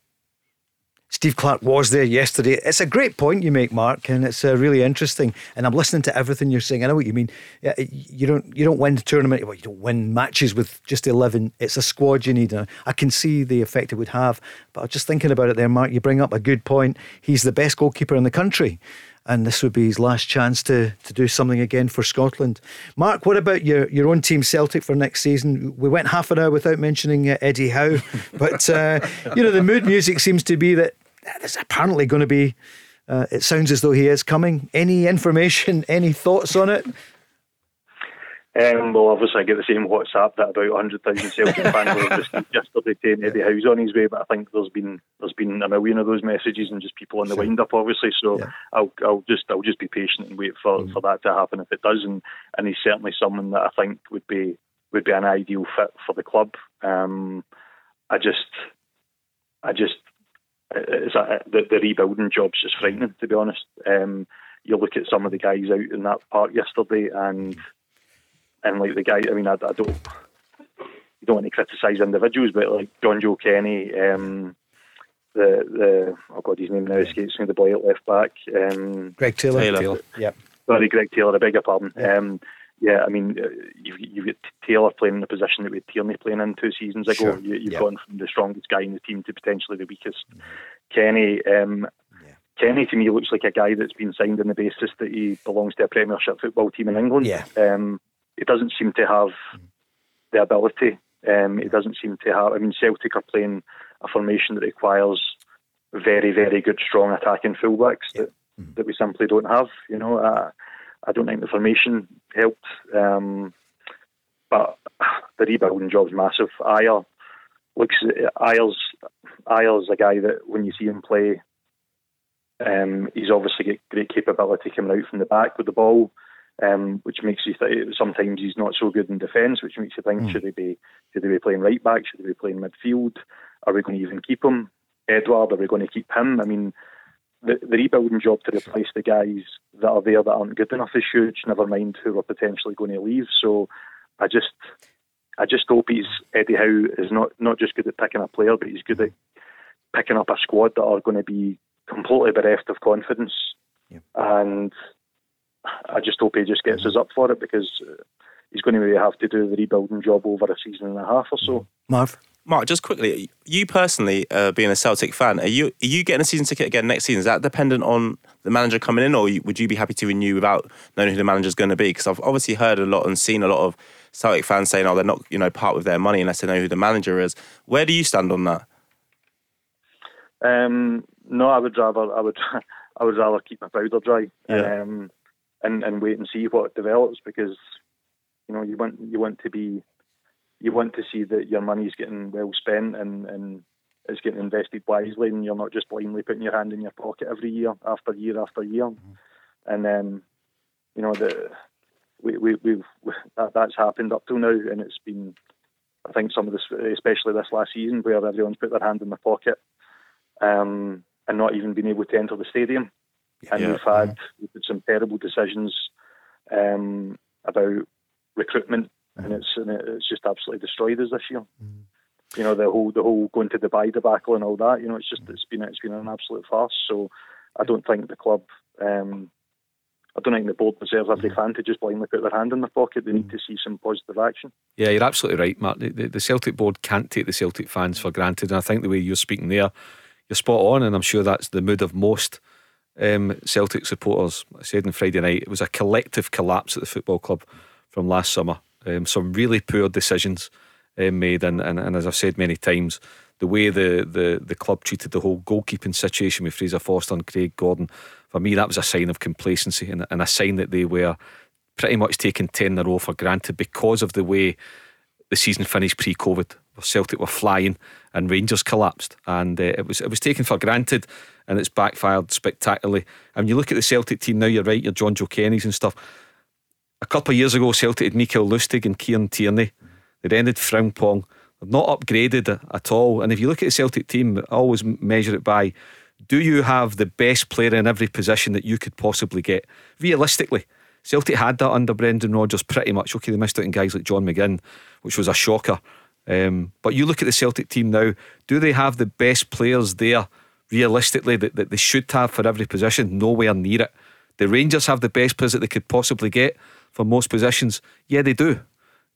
Steve Clarke was there yesterday. It's a great point you make, Mark, and it's uh, really interesting. And I'm listening to everything you're saying. I know what you mean. You don't you don't win the tournament. Well, you don't win matches with just eleven. It's a squad you need. I can see the effect it would have. But just thinking about it there, Mark. You bring up a good point. He's the best goalkeeper in the country. And this would be his last chance to to do something again for Scotland. Mark, what about your, your own team Celtic for next season? We went half an hour without mentioning uh, Eddie Howe, but uh, you know the mood music seems to be that there's apparently going to be. Uh, it sounds as though he is coming. Any information? Any thoughts on it? Um, well, obviously, I get the same WhatsApp that about 100,000 Celtic fans were just yesterday saying Eddie Howe's on his way, but I think there's been there's been a million of those messages and just people on the wind up, obviously. So I'll I'll just I'll just be patient and wait for, for that to happen if it does, and, and he's certainly someone that I think would be would be an ideal fit for the club. Um, I just I just it's a, the, the rebuilding job's just frightening to be honest. Um, you look at some of the guys out in that park yesterday, and and like the guy. I mean, I, I don't you don't want to criticise individuals, but like Jonjoe Kenny, um, the the oh god, his name now escapes me. The boy at left back, um, Greg Taylor. Taylor. Yep. Sorry, Greg Taylor. I beg your pardon. Um, yeah, I mean, uh, you've, you've got Taylor playing in the position that we had Tierney playing in two seasons ago. Sure. You, you've Yeah. gone from the strongest guy in the team to potentially the weakest. Kenny, um, Kenny to me looks like a guy that's been signed on the basis that he belongs to a Premiership football team in England. Yeah. Um, he doesn't seem to have the ability. Um, he doesn't seem to have. I mean, Celtic are playing a formation that requires very, very good, strong attacking fullbacks that, that we simply don't have. You know, uh, I don't think the formation helped, um, but the rebuilding job's massive. Ajer looks Ajer's Ajer's a guy that when you see him play, um, he's obviously got great capability coming out from the back with the ball, um, which makes you think sometimes he's not so good in defence, which makes you think should he be should he be playing right back, should he be playing midfield, are we going to even keep him? Edouard, are we going to keep him? I mean, the, the rebuilding job to replace the guys that are there that aren't good enough is huge. Never mind who are potentially going to leave. So, I just, I just hope he's Eddie Howe is not not just good at picking a player, but he's good at picking up a squad that are going to be completely bereft of confidence. And I just hope he just gets us up for it because uh, he's going to really have to do the rebuilding job over a season and a half or so. Marv. Mark, just quickly, you personally, uh, being a Celtic fan, are you are you getting a season ticket again next season? Is that dependent on the manager coming in, or would you be happy to renew without knowing who the manager's going to be? Because I've obviously heard a lot and seen a lot of Celtic fans saying, "Oh, they're not, you know, part with their money unless they know who the manager is." Where do you stand on that? Um, no, I would rather I would I would rather keep my powder dry Yeah. um, and and wait and see what develops because you know you want you want to be you want to see that your money is getting well spent and and it's getting invested wisely and you're not just blindly putting your hand in your pocket every year after year after year and um, you know the we, we we've that, that's happened up till now and it's been I think some of this especially this last season where everyone's put their hand in their pocket um, and not even been able to enter the stadium. And Yeah. we've had we've had some terrible decisions um, about recruitment, Uh-huh. and it's and it's just absolutely destroyed us this year. Mm-hmm. You know the whole the whole going to Dubai debacle and all that. You know it's just mm-hmm. it's been it's been an absolute farce. So I don't think the club. Um, I don't think the board deserves every mm-hmm. fan to just blindly put their hand in their pocket. They need to see some positive action. Yeah, you're absolutely right, Mark. The, the, the Celtic board can't take the Celtic fans for granted, and I think the way you're speaking there, you're spot on, and I'm sure that's the mood of most um, Celtic supporters. I said on Friday night it was a collective collapse at the football club from last summer. Um, some really poor decisions um, made, and, and, and as I've said many times, the way the, the, the club treated the whole goalkeeping situation with Fraser Forster and Craig Gordon, for me, that was a sign of complacency and, and a sign that they were pretty much taking 10 in a row for granted because of the way the season finished pre COVID. Celtic were flying and Rangers collapsed, and uh, it was it was taken for granted, and it's backfired spectacularly. I And you look at the Celtic team now, you're right, your Jonjoe Kenny's and stuff. A couple of years ago, Celtic had Mikael Lustig and Kieran Tierney. They'd ended Frimpong. They've not upgraded at all. And if you look at the Celtic team, I always measure it by do you have the best player in every position that you could possibly get? Realistically, Celtic had that under Brendan Rodgers pretty much. Okay, they missed out on guys like John McGinn, which was a shocker. Um, but you look at the Celtic team now, do they have the best players there realistically that, that they should have for every position? Nowhere near it. The Rangers have the best players that they could possibly get for most positions. Yeah, they do.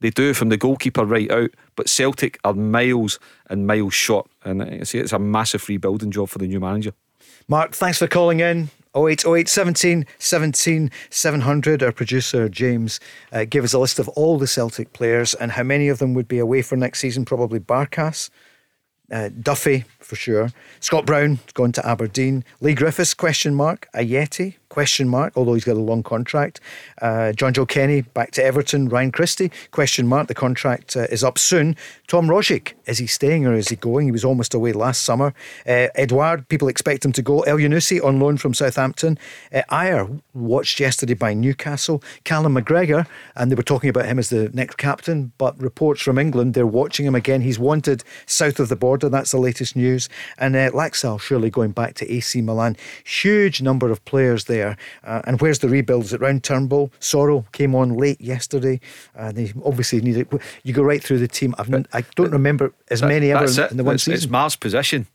They do from the goalkeeper right out, but Celtic are miles and miles short. And I say it's a massive rebuilding job for the new manager. Mark, thanks for calling in. 0808 17 17 700. Our producer James uh, gave us a list of all the Celtic players and how many of them would be away for next season. Probably Barkas, uh, Duffy for sure. Scott Brown gone to Aberdeen. Leigh Griffiths question mark. Ajeti question mark. Although he's got a long contract. Uh, Jonjoe Kenny back to Everton. Ryan Christie question mark. The contract uh, is up soon. Tom Rogic is he staying or is he going? He was almost away last summer. Uh, Edouard people expect him to go. Elyounoussi on loan from Southampton. Uh, Ajer watched yesterday by Newcastle. Callum McGregor and they were talking about him as the next captain. But reports from England they're watching him again. He's wanted south of the border. That's the latest news. And uh, Laxalt surely going back to AC Milan. Huge number of players there. Uh, and where's the rebuild? Is it round Turnbull? Soro came on late yesterday. Uh, they obviously need it. You go right through the team. I've, but, I don't remember as that, many ever in, in the one it's, season. It's Mars' position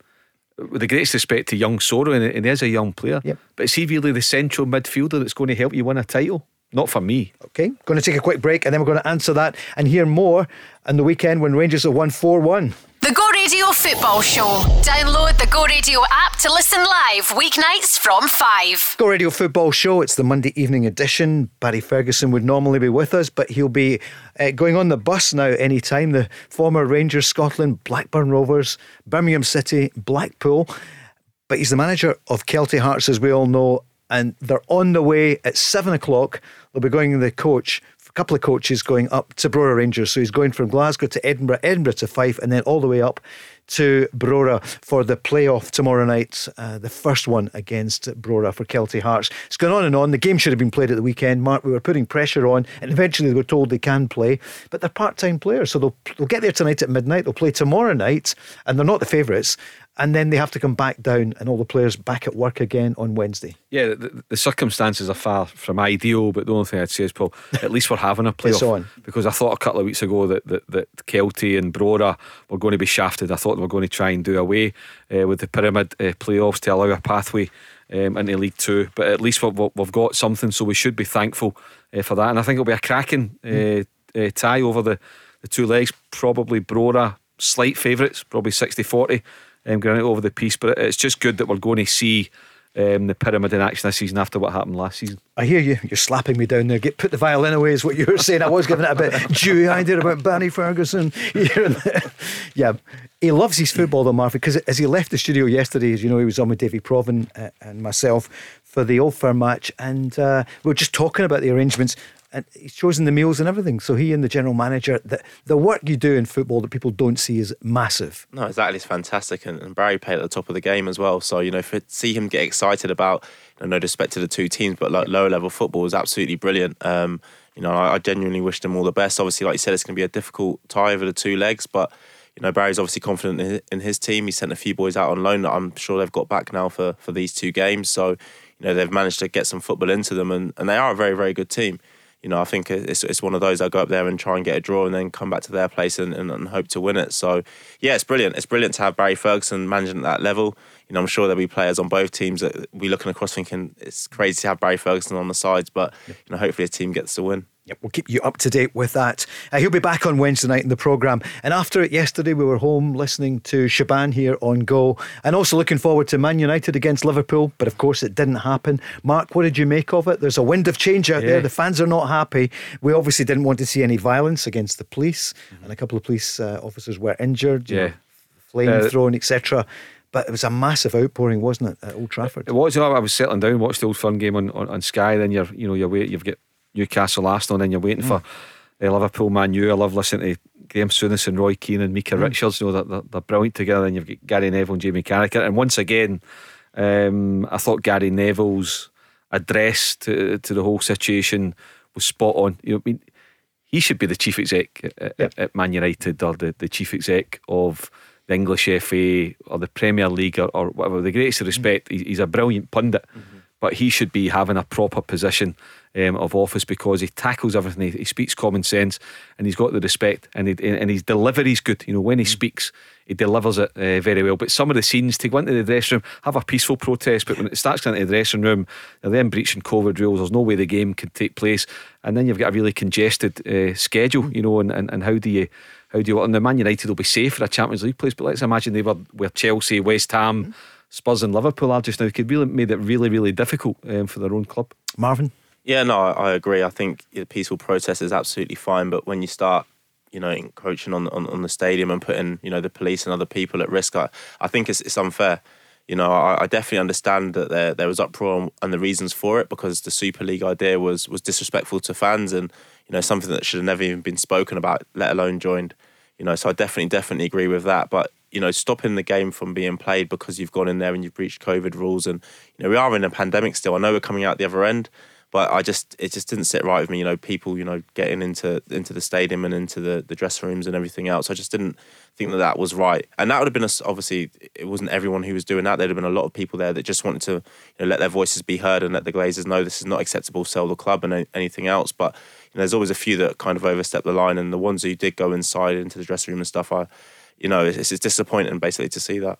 with the greatest respect to young Soro, and, and he is a young player. Yep. But is he really the central midfielder that's going to help you win a title? Not for me. Okay, going to take a quick break and then we're going to answer that and hear more on the weekend when Rangers have won 4 1. The Go Radio Football Show. Download the Go Radio app to listen live weeknights from 5. Go Radio Football Show. It's the Monday evening edition. Barry Ferguson would normally be with us, but he'll be uh, going on the bus now anytime. The former Rangers Scotland, Blackburn Rovers, Birmingham City, Blackpool. But he's the manager of Kelty Hearts, as we all know, and they're on the way at seven o'clock. They'll be going in the coach a couple of coaches going up to Brora Rangers. So he's going from Glasgow to Edinburgh, Edinburgh to Fife, and then all the way up to Brora for the playoff tomorrow night, uh, the first one against Brora for Kelty Hearts. It's going on and on. The game should have been played at the weekend. Mark, we were putting pressure on, and eventually they were told they can play, but they're part time players, so they'll, they'll get there tonight at midnight. They'll play tomorrow night, and they're not the favourites and then they have to come back down and all the players back at work again on Wednesday. Yeah, the, the circumstances are far from ideal, but the only thing I'd say is, Paul, at least we're having a playoff. because I thought a couple of weeks ago that, that, that Kelty and Brora were going to be shafted. I thought they were going to try and do away uh, with the pyramid uh, playoffs to allow a pathway um, into League Two, but at least we've, we've got something, so we should be thankful uh, for that. And I think it'll be a cracking mm. tie over the, the two legs. Probably Brora, slight favourites, probably 60 40 um, granite over the piece. But it's just good that we're going to see um, the pyramid in action this season after what happened last season. I hear you. You're slapping me down there. Get put the violin away is what you were saying. I was giving it a bit dewy idea about Barry Ferguson. yeah, he loves his football though, Marvin. Because as he left the studio yesterday, as you know, he was on with Davy Provan uh, and myself for the Old Firm match, and uh, we were just talking about the arrangements and he's chosen the meals and everything. So he and the general manager, the, the work you do in football that people don't see is massive. No, exactly, it's fantastic, and, and Barry played at the top of the game as well. So you know, for see him get excited about, you know, no disrespect to the two teams, but like lower level football is absolutely brilliant. Um, you know, I, I genuinely wish them all the best. Obviously, like you said, it's going to be a difficult tie over the two legs, but you know, Barry's obviously confident in in his, team. He sent a few boys out on loan that I'm sure they've got back now for, for these two games. So, you know, they've managed to get some football into them and, and they are a very, very good team you know, I think it's, it's one of those I go up there and try and get a draw and then come back to their place and, and, and, hope to win it. So, yeah, it's brilliant. It's brilliant to have Barry Ferguson managing at that level. You know, I'm sure there'll be players on both teams that we looking across thinking it's crazy to have Barry Ferguson on the sides, but, you know, hopefully a team gets the win. Yep, we'll keep you up to date with that. Uh, he'll be back on Wednesday night in the programme. And after it yesterday, we were home listening to Shaban here on Go and also looking forward to Man United against Liverpool. But of course, it didn't happen. Mark, what did you make of it? There's a wind of change out yeah. there. The fans are not happy. We obviously didn't want to see any violence against the police, mm-hmm. and a couple of police uh, officers were injured. Yeah. Know, flame uh, thrown, etc. But it was a massive outpouring, wasn't it, at Old Trafford? It was. You know, I was settling down, watched the Old Firm game on, on, on Sky. Then you're, you know, you're wait, you've got Newcastle Arsenal, and then you're waiting mm. for uh, Liverpool Man U. I love listening to Graham Souness and Roy Keane and Micah mm. Richards. You know, they're, they're, they're, brilliant together. And you've got Gary Neville and Jamie Carragher. And once again, um, I thought Gary Neville's address to, to the whole situation was spot on. You know, I mean, he should be the chief exec at, at Man United or the, the chief exec of the English FA or the Premier League or, or whatever. With the greatest mm. respect, mm. he's a brilliant pundit. Mm-hmm but he should be having a proper position um, of office because he tackles everything. He, he, speaks common sense, and he's got the respect, and he, and his delivery is good. You know, when he mm. speaks, he delivers it uh, very well. But some of the scenes to go into the dressing room, have a peaceful protest, but when it starts going into the dressing room, they're then breaching COVID rules. There's no way the game can take place, and then you've got a really congested uh, schedule. You know, and, and, and how do you how do you? And the Man United will be safe for a Champions League place, but let's imagine they were where Chelsea, West Ham. Mm Spurs and Liverpool are just now could really made it really really difficult um, for their own club. Marvin. Yeah, no, I, I agree. I think the peaceful protest is absolutely fine, but when you start you know, encroaching on, on, on the stadium and putting, you know, the police and other people at risk. I, I think it's, it's unfair. You know, I, I definitely understand that there there was uproar and the reasons for it because the Super League idea was was disrespectful to fans and you know something that should have never even been spoken about, let alone joined. You know, so I definitely definitely agree with that. But you know, stopping the game from being played because you've gone in there and you've breached COVID rules. And, you know, we are in a pandemic still. I know we're coming out the other end, but I just, it just didn't sit right with me. You know, people, you know, getting into into the stadium and into the, the dressing rooms and everything else. I just didn't think that that was right. And that would have been, a, obviously, it wasn't everyone who was doing that. There'd have been a lot of people there that just wanted to, you know, let their voices be heard and let the Glazers know this is not acceptable, sell the club and anything else. But, you know, there's always a few that kind of overstep the line. And the ones who did go inside into the dressing room and stuff, I, you know, it's, it's disappointing basically to see that.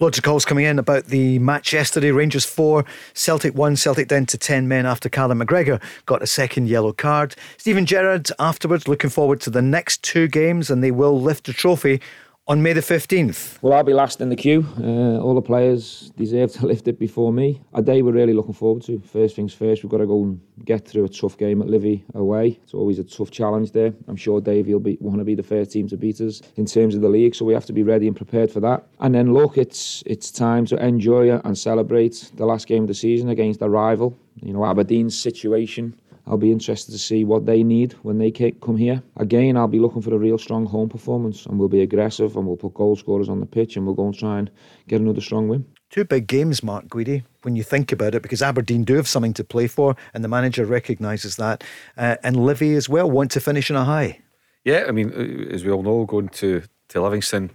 Loads of calls coming in about the match yesterday. Rangers 4, Celtic 1, Celtic down to 10 men after Callum McGregor got a second yellow card. Steven Gerrard afterwards looking forward to the next two games and they will lift the trophy on May the 15th? Well, I'll be last in the queue. Uh, all the players deserve to lift it before me. A day we're really looking forward to. First things first, we've got to go and get through a tough game at Livy away. It's always a tough challenge there. I'm sure Dave will be want to be the first team to beat us in terms of the league, so we have to be ready and prepared for that. And then look, it's it's time to enjoy and celebrate the last game of the season against a rival. You know, Aberdeen's situation I'll be interested to see what they need when they come here. Again, I'll be looking for a real strong home performance and we'll be aggressive and we'll put goal scorers on the pitch and we'll go and try and get another strong win. Two big games, Mark Guidi, when you think about it, because Aberdeen do have something to play for and the manager recognises that. Uh, and Livy as well want to finish in a high. Yeah, I mean, uh, as we all know, going to, to Livingston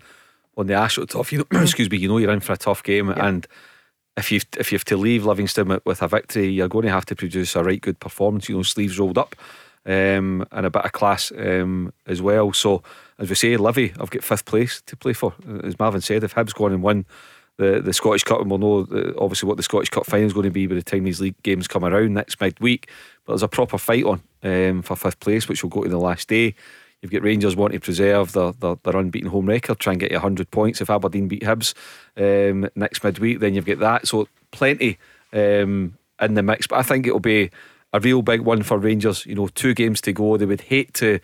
on the Astro turf, you know, excuse me, you know you're in for a tough game yeah. and if you if you have to leave Livingston with a victory, you're going to have to produce a right good performance. You know, sleeves rolled up, um, and a bit of class um, as well. So as we say, Livy, I've got fifth place to play for. As Marvin said, if Hibs go on and win the, the Scottish Cup, and we'll know the, obviously what the Scottish Cup final is going to be by the time these league games come around next midweek. But there's a proper fight on um, for fifth place, which will go to the last day. You've got Rangers wanting to preserve their, their, their, unbeaten home record, try and get you 100 points if Aberdeen beat Hibs um, next midweek. Then you've got that. So plenty um, in the mix. But I think it'll be a real big one for Rangers. You know, two games to go. They would hate to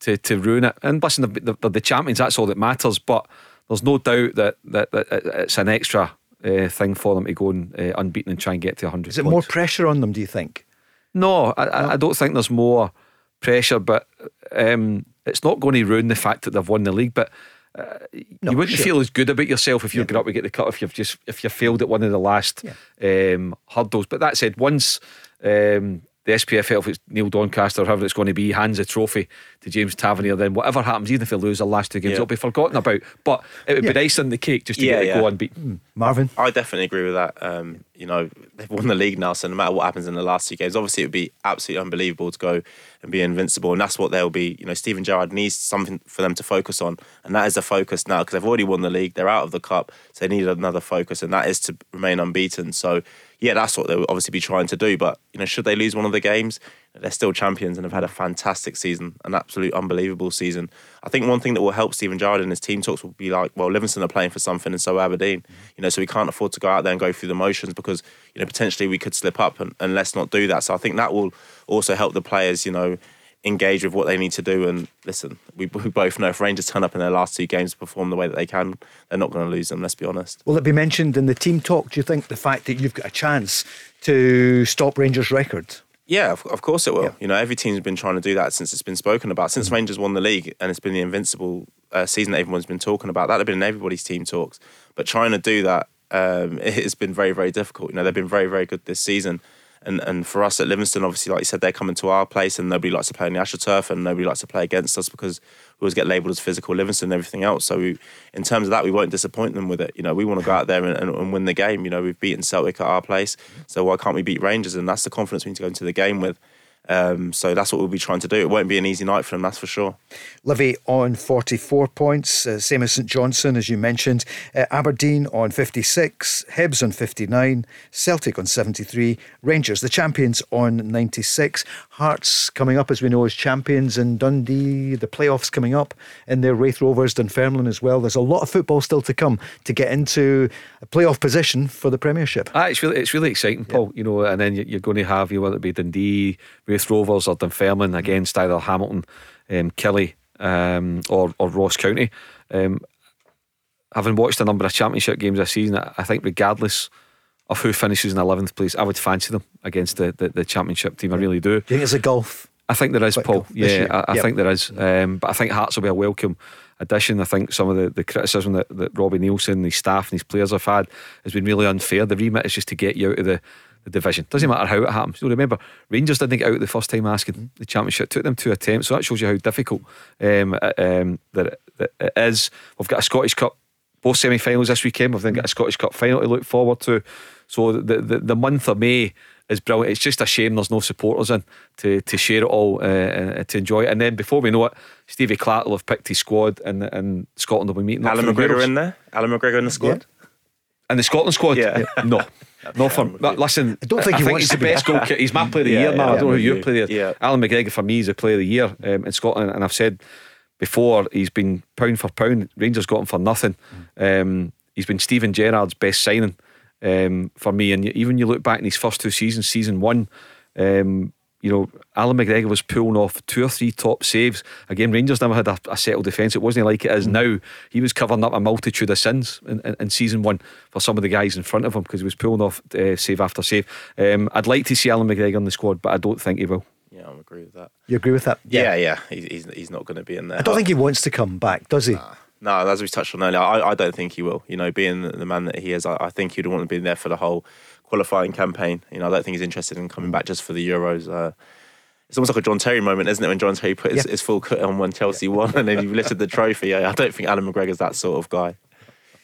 to, to ruin it. And listen, they're, they're the champions. That's all that matters. But there's no doubt that, that, that it's an extra uh, thing for them to go and uh, unbeaten and try and get to 100 Is it points. more pressure on them, do you think? No, I, no. I don't think there's more pressure, but um, it's not going to ruin the fact that they've won the league. But uh, no, you wouldn't sure. feel as good about yourself if you're yeah. going up to get the cut if you've just if you failed at one of the last yeah. um, hurdles. But that said, once um, the SPFL, if it's Neil Doncaster or however it's going to be, hands a trophy to James Tavernier, then whatever happens, even if they lose the last two games, yeah. it'll be forgotten about. But it would be nice on the cake just to get it go unbeaten. Marvin? I definitely agree with that. Um, you know, they've won the league now, so no matter what happens in the last two games, obviously it would be absolutely unbelievable to go and be invincible. And that's what they'll be. You know, Steven Gerrard needs something for them to focus on. And that is the focus now because they've already won the league. They're out of the cup. So they need another focus. And that is to remain unbeaten. So, yeah, that's what they'll obviously be trying to do. But, you know, should they lose one of the games, they're still champions and have had a fantastic season, an absolute unbelievable season. I think one thing that will help Steven Gerrard in his team talks will be like, well, Livingston are playing for something and so Aberdeen. You know, so we can't afford to go out there and go through the motions because, you know, potentially we could slip up and, and let's not do that. So I think that will also help the players, you know, engage with what they need to do. And listen, we, we both know if Rangers turn up in their last two games to perform the way that they can, they're not going to lose them, let's be honest. Will it be mentioned in the team talk, do you think, the fact that you've got a chance to stop Rangers' record? Yeah, of, of course it will. Yeah. You know, every team's been trying to do that since it's been spoken about. Since mm-hmm. Rangers won the league and it's been the invincible uh, season that everyone's been talking about, that had been in everybody's team talks. But trying to do that, um, it has been very, very difficult. You know, they've been very, very good this season. And and for us at Livingston, obviously, like you said, they're coming to our place, and nobody likes to play on the AstroTurf, and nobody likes to play against us because we always get labelled as physical Livingston and everything else. So we, in terms of that, we won't disappoint them with it. You know, we want to go out there and, and, and, win the game. You know, we've beaten Celtic at our place, so why can't we beat Rangers? And that's the confidence we need to go into the game with. Um, so that's what we'll be trying to do. It won't be an easy night for them, that's for sure. Livy on 44 points, uh, same as St Johnstone, as you mentioned. Uh, Aberdeen on 56, Hibs on 59, Celtic on 73, Rangers, the champions, on 96. Hearts coming up, as we know, as champions, and Dundee, the playoffs coming up in their Raith Rovers, Dunfermline as well. There's a lot of football still to come to get into playoff position for the Premiership. Ah, it's really, it's really exciting, Paul. Yeah. You know, and then you're going to have you whether it be Dundee, Raith Rovers, or Dunfermline against either Hamilton, um, Killie, um, or or Ross County. Um, having watched a number of Championship games this season, I think regardless of who finishes in 11th place, I would fancy them against the, the, the Championship team. I really do. Do you think it's a golf? I think there is, Paul. Yeah, I, I yep. think there is. Um, but I think Hearts will be a welcome addition. I think some of the, the criticism that, that Robbie Neilson, his staff, and his players have had has been really unfair. The remit is just to get you out of the, the division. Doesn't matter how it happens. You remember, Rangers didn't get out the first time asking the championship. It took them two attempts, so that shows you how difficult um, um, that, it, that it is. We've got a Scottish Cup, both semi-finals this weekend. We've then got a Scottish Cup final to look forward to. So the the, the month of May is brilliant. It's just a shame there's no supporters in to, to share it all, uh, uh, to enjoy it. And then before we know it, Stevie Clarke will have picked his squad, and, and Scotland will be meeting. Allan McGregor in there. Allan McGregor in the squad. Yeah. And the Scotland squad. Yeah. no. No, for listen. I don't think, I he think he's the best goalkeeper. He's my player of the yeah, year now. Yeah, I don't know who your player. Yeah. Allan McGregor for me is the player of the year um, in Scotland, and I've said before he's been pound for pound. Rangers got him for nothing. Um, he's been Steven Gerrard's best signing um, for me. And even you look back in his first two seasons, season one, um, you know, Allan McGregor was pulling off two or three top saves. Again, Rangers never had a, a settled defence. It wasn't like it is mm. now. He was covering up a multitude of sins in, in, in season one for some of the guys in front of him because he was pulling off uh, save after save. Um, I'd like to see Allan McGregor in the squad, but I don't think he will. Yeah, I agree with that. You agree with that? Yeah, yeah. yeah. He's, he's not going to be in there. I don't think he wants to come back, does he? Nah. No, as we touched on earlier, I, I don't think he will. You know, being the man that he is, I, I think he'd want to be there for the whole qualifying campaign. You know, I don't think he's interested in coming back just for the Euros. Uh, it's almost like a John Terry moment, isn't it? When John Terry put his, yeah. his full cut on when Chelsea won, and then he lifted the trophy. I, I don't think Allan McGregor's that sort of guy.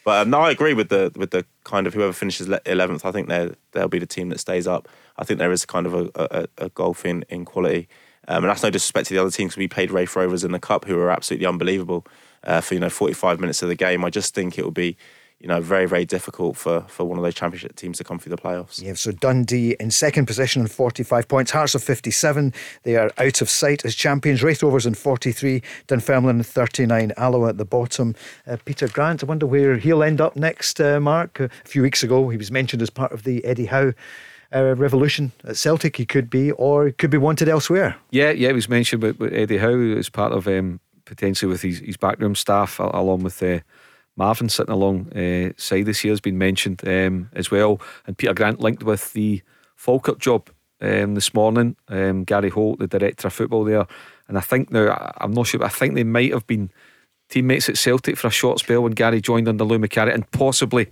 But um, no, I agree with the with the kind of whoever finishes eleventh. I think they they'll be the team that stays up. I think there is kind of a, a, a golf in, in quality, um, and that's no disrespect to the other teams. because We played Raith Rovers in the cup, who are absolutely unbelievable uh, for you know 45 minutes of the game. I just think it will be you know, very, very difficult for, for one of those championship teams to come through the playoffs. Yeah, so Dundee in second position on 45 points. Hearts of 57. They are out of sight as champions. Raith Rovers in 43. Dunfermline 39. Alloa at the bottom. Uh, Peter Grant, I wonder where he'll end up next, uh, Mark. A few weeks ago, he was mentioned as part of the Eddie Howe. Uh, revolution at Celtic, he could be, or could be wanted elsewhere. Yeah, yeah, he was mentioned with, with Eddie Howe as part of um, potentially with his, his backroom staff, along with uh, Marvin sitting alongside uh, this year has been mentioned um, as well. And Peter Grant linked with the Falkirk job um, this morning. Um, Gary Holt, the director of football there. And I think now, I'm not sure, but I think they might have been teammates at Celtic for a short spell when Gary joined under Lou Macari. And possibly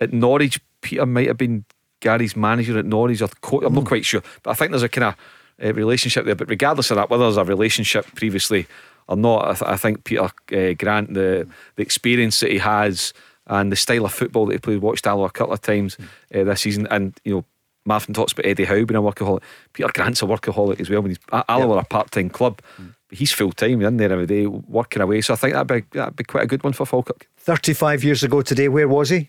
at Norwich, Peter might have been Gary's manager at Norwich or coach. I'm not hmm. quite sure. But I think there's a kind of uh, relationship there. But regardless of that, whether there's a relationship previously or not. I, th- I think Peter uh, Grant, the the experience that he has, and the style of football that he played. Watched Alloa couple of times uh, this season, and you know. Martin talks about Eddie Howe being a workaholic. Peter Grant's a workaholic as well. When he's Alloa are a part-time club, but he's full time in there every day working away. So I think that'd be that'd be quite a good one for Falkirk. 35 years ago today, where was he?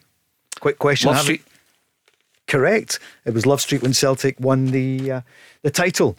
Quick question. Love Street. Correct. It was Love Street when Celtic won the uh, the title.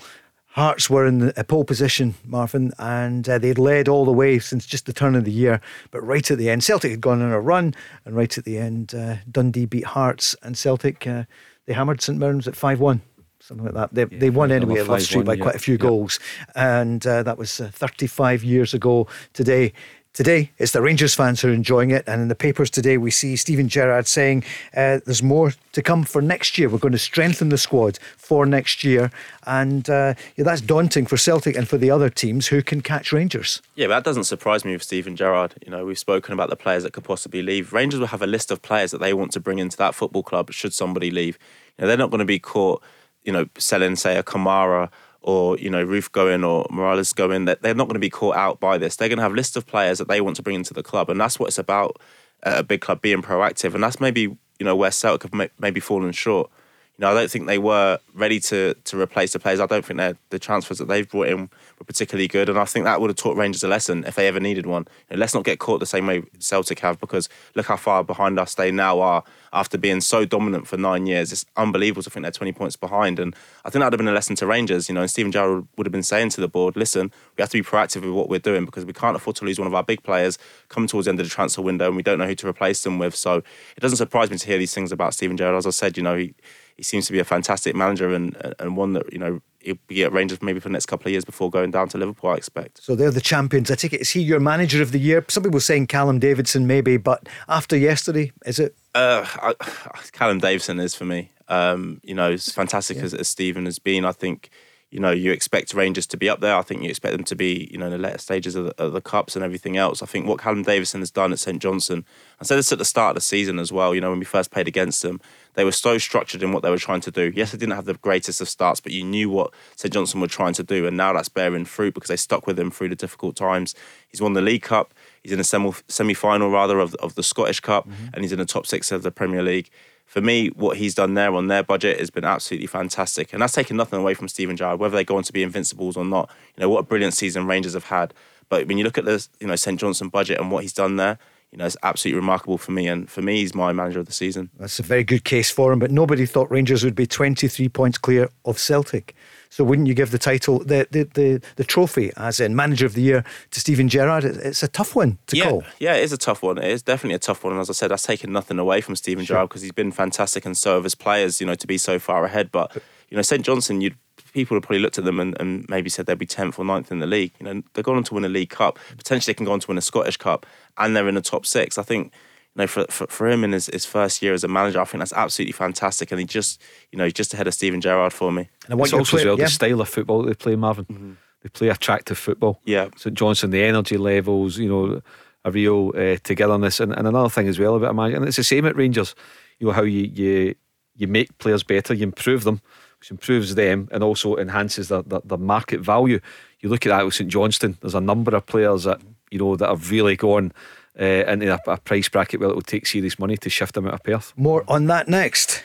Hearts were in a pole position, Marvin, and uh, they'd led all the way since just the turn of the year. But right at the end, Celtic had gone on a run, and right at the end, uh, Dundee beat Hearts, and Celtic uh, they hammered St Mirren's at five one. Something like that. They, they won anyway at Love Street by yeah. quite a few Yeah. goals, and uh, that was uh, 35 years ago today. Today, it's the Rangers fans who are enjoying it. And in the papers today, we see Steven Gerrard saying uh, there's more to come for next year. We're going to strengthen the squad for next year. And uh, yeah, that's daunting for Celtic and for the other teams who can catch Rangers. Yeah, that doesn't surprise me with Steven Gerrard. You know, we've spoken about the players that could possibly leave. Rangers will have a list of players that they want to bring into that football club should somebody leave. You know, they're not going to be caught, you know, selling, say, a Kamara or, you know, Roofe going or Morelos going. That They're not going to be caught out by this. They're going to have a list of players that they want to bring into the club. And that's what it's about a big club being proactive. And that's maybe, you know, where Celtic have maybe fallen short. You know, I don't think they were ready to to replace the players. I don't think the transfers that they've brought in were particularly good, and I think that would have taught Rangers a lesson if they ever needed one. You know, let's not get caught the same way Celtic have, because look how far behind us they now are after being so dominant for nine years. It's unbelievable to think they're 20 points behind, and I think that would have been a lesson to Rangers. You know, and Steven Gerrard would have been saying to the board, "Listen, we have to be proactive with what we're doing because we can't afford to lose one of our big players come towards the end of the transfer window, and we don't know who to replace them with." So it doesn't surprise me to hear these things about Steven Gerrard. As I said, you know, he he seems to be a fantastic manager and and one that you know he'll be at Rangers maybe for the next couple of years before going down to Liverpool. I expect. So they're the champions. I take it. Is he your manager of the year? Some people saying Callum Davidson, maybe, but after yesterday, is it? Uh, I, Callum Davidson is for me. Um, you know, as fantastic as, as Stephen has been, I think you know you expect Rangers to be up there. I think you expect them to be you know in the later stages of the, of the cups and everything else. I think what Callum Davidson has done at St Johnstone. I said this at the start of the season as well. You know when we first played against them, they were so structured in what they were trying to do. Yes, they didn't have the greatest of starts, but you knew what St Johnstone were trying to do, and now that's bearing fruit because they stuck with him through the difficult times. He's won the League Cup. He's in a semi final rather of of the Scottish Cup, mm-hmm. and he's in the top six of the Premier League. For me, what he's done there on their budget has been absolutely fantastic, and that's taken nothing away from Steven Gerrard. Whether they go on to be invincibles or not, you know what a brilliant season Rangers have had. But when you look at the you know St Johnstone budget and what he's done there, you know it's absolutely remarkable for me. And for me, he's my manager of the season. That's a very good case for him, but nobody thought Rangers would be 23 points clear of Celtic. So wouldn't you give the title, the the, the, the trophy, as in manager of the year, to Steven Gerrard? It's a tough one to yeah, call. Yeah, it is a tough one. It is definitely a tough one. And as I said, that's taken nothing away from Steven Gerrard because he's been fantastic and so have his players, you know, to be so far ahead. But, you know, St Johnstone, you'd people have probably looked at them and, and maybe said they'd be 10th or 9th in the league. You know, they're going on to win a League Cup. Potentially they can go on to win a Scottish Cup and they're in the top six. I think, you know, for, for, for him in his, his first year as a manager, I think that's absolutely fantastic. And he just, you know, he's just ahead of Steven Gerrard for me. And it's also as well the style of football that they play, Marvin. They play attractive football. Yeah. St Johnstone, the energy levels, you know, a real uh, togetherness, and, and another thing as well about a manager, and it's the same at Rangers. You know how you you you make players better, you improve them, which improves them, and also enhances their, their, their market value. You look at that with St Johnstone. There's a number of players that you know that have really gone. Uh, into a, a price bracket where it will take serious money to shift them out of Perth. More on that next.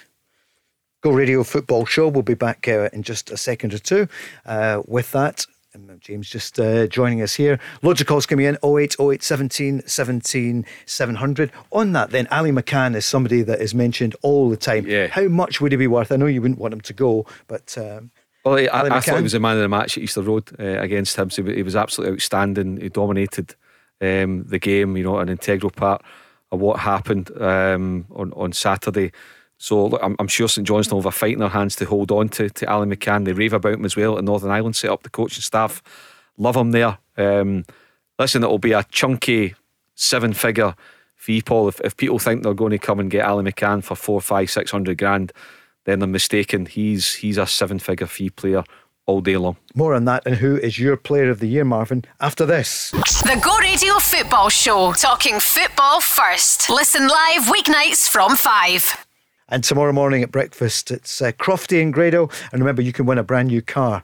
Go Radio Football Show. We'll be back uh, in just a second or two uh, with that. Um, James just uh, joining us here. Loads of calls coming in 08, 08, 17, 17, 700. On that, then, Ali McCann is somebody that is mentioned all the time. Yeah. How much would he be worth? I know you wouldn't want him to go, but. Um, Well, I, Ali I thought he was the man of the match at Easter Road uh, against Hibs. He, he was absolutely outstanding. He dominated um, the game, you know, an integral part of what happened um, on, on Saturday. So look, I'm, I'm sure St Johnstone will have a fight in their hands to hold on to, to Ali McCann. They rave about him as well at Northern Ireland, set up the coaching staff. Love him there. Um, listen, it'll be a chunky seven figure fee, Paul. If, if people think they're going to come and get Ali McCann for four, five, six hundred grand, then they're mistaken. He's he's a seven figure fee player all day long. more on that and who is your player of the year, Marvin, after this. The Go Radio Football Show, talking football first. Listen live weeknights from 5. And tomorrow morning at breakfast, it's uh, Crofty and Grado. And remember, you can win a brand new car.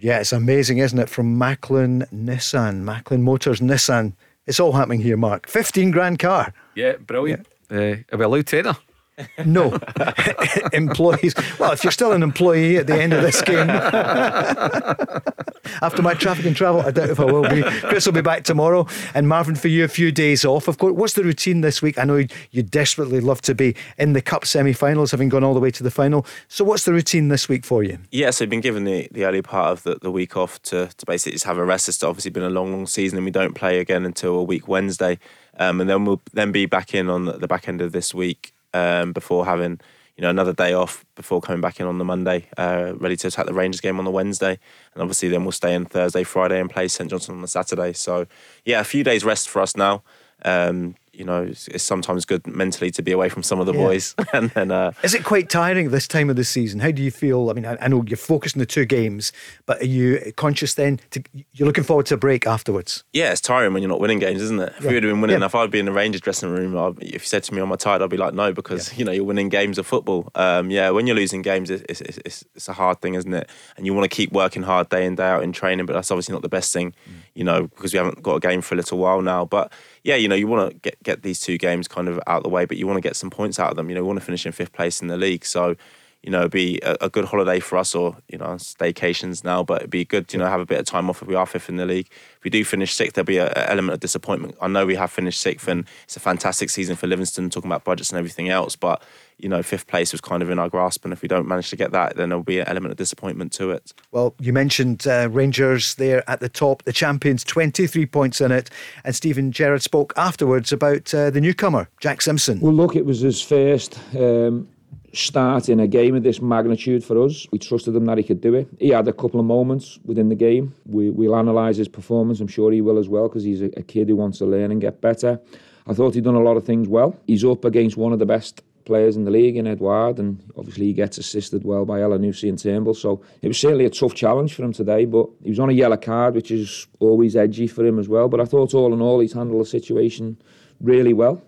Yeah, it's amazing, isn't it? From Macklin Nissan, Macklin Motors Nissan. It's all happening here, Mark. 15 grand car. Yeah, brilliant. Uh, are we allowed tenner? No. Employees. Well, if you're still an employee at the end of this game, after my traffic and travel, I doubt if I will be. Chris will be back tomorrow. And Marvin, for you, a few days off. Of course, what's the routine this week? I know you desperately love to be in the Cup semi finals, having gone all the way to the final. So, what's the routine this week for you? Yeah, so we've been given the, the early part of the, the week off to, to basically just have a rest. It's obviously been a long, long season, and we don't play again until a week Wednesday. Um, and then we'll then be back in on the back end of this week um, before having you know another day off before coming back in on the Monday, uh, ready to attack the Rangers game on the Wednesday, and obviously then we'll stay in Thursday, Friday, and play St Johnstone on the Saturday. So yeah, a few days rest for us now. Um, you know, it's, it's, sometimes good mentally to be away from some of the yeah. boys. and then, uh, is it quite tiring this time of the season? How do you feel? I mean, I, I, know you're focused on the two games, but are you conscious then? To, you're looking forward to a break afterwards. Yeah, it's tiring when you're not winning games, isn't it? If yeah. we would have been winning, yeah. if I'd be in the Rangers dressing room, I'd, if you said to me, "Am I tired?" I'd be like, "No," because you know you're winning games of football. Um, yeah, when you're losing games, it's, it's, it's, it's, a hard thing, isn't it? And you want to keep working hard day in day out in training, but that's obviously not the best thing, mm. you know, because we haven't got a game for a little while now, but yeah, you know, you want to get get these two games kind of out of the way, but you want to get some points out of them. You know, we want to finish in fifth place in the league, so you know, it'd be a, a, good holiday for us, or you know, staycations now. But it'd be good, you know, have a bit of time off if we are fifth in the league. If we do finish sixth, there'll be an element of disappointment. I know we have finished sixth, and it's a fantastic season for Livingston, talking about budgets and everything else. But you know, fifth place was kind of in our grasp, and if we don't manage to get that, then there'll be an element of disappointment to it. Well, you mentioned uh, Rangers there at the top, the champions, twenty-three points in it, and Steven Gerrard spoke afterwards about uh, the newcomer, Jack Simpson. Well, look, it was his first. Um, start in a game of this magnitude for us. We trusted him that he could do it. He had a couple of moments within the game. We, we'll analyse his performance. I'm sure he will as well because he's a, a kid who wants to learn and get better. I thought he'd done a lot of things well. He's up against one of the best players in the league in Edouard, and obviously he gets assisted well by Elyounoussi and Turnbull. So it was certainly a tough challenge for him today, but he was on a yellow card, which is always edgy for him as well. But I thought all in all, he's handled the situation really well.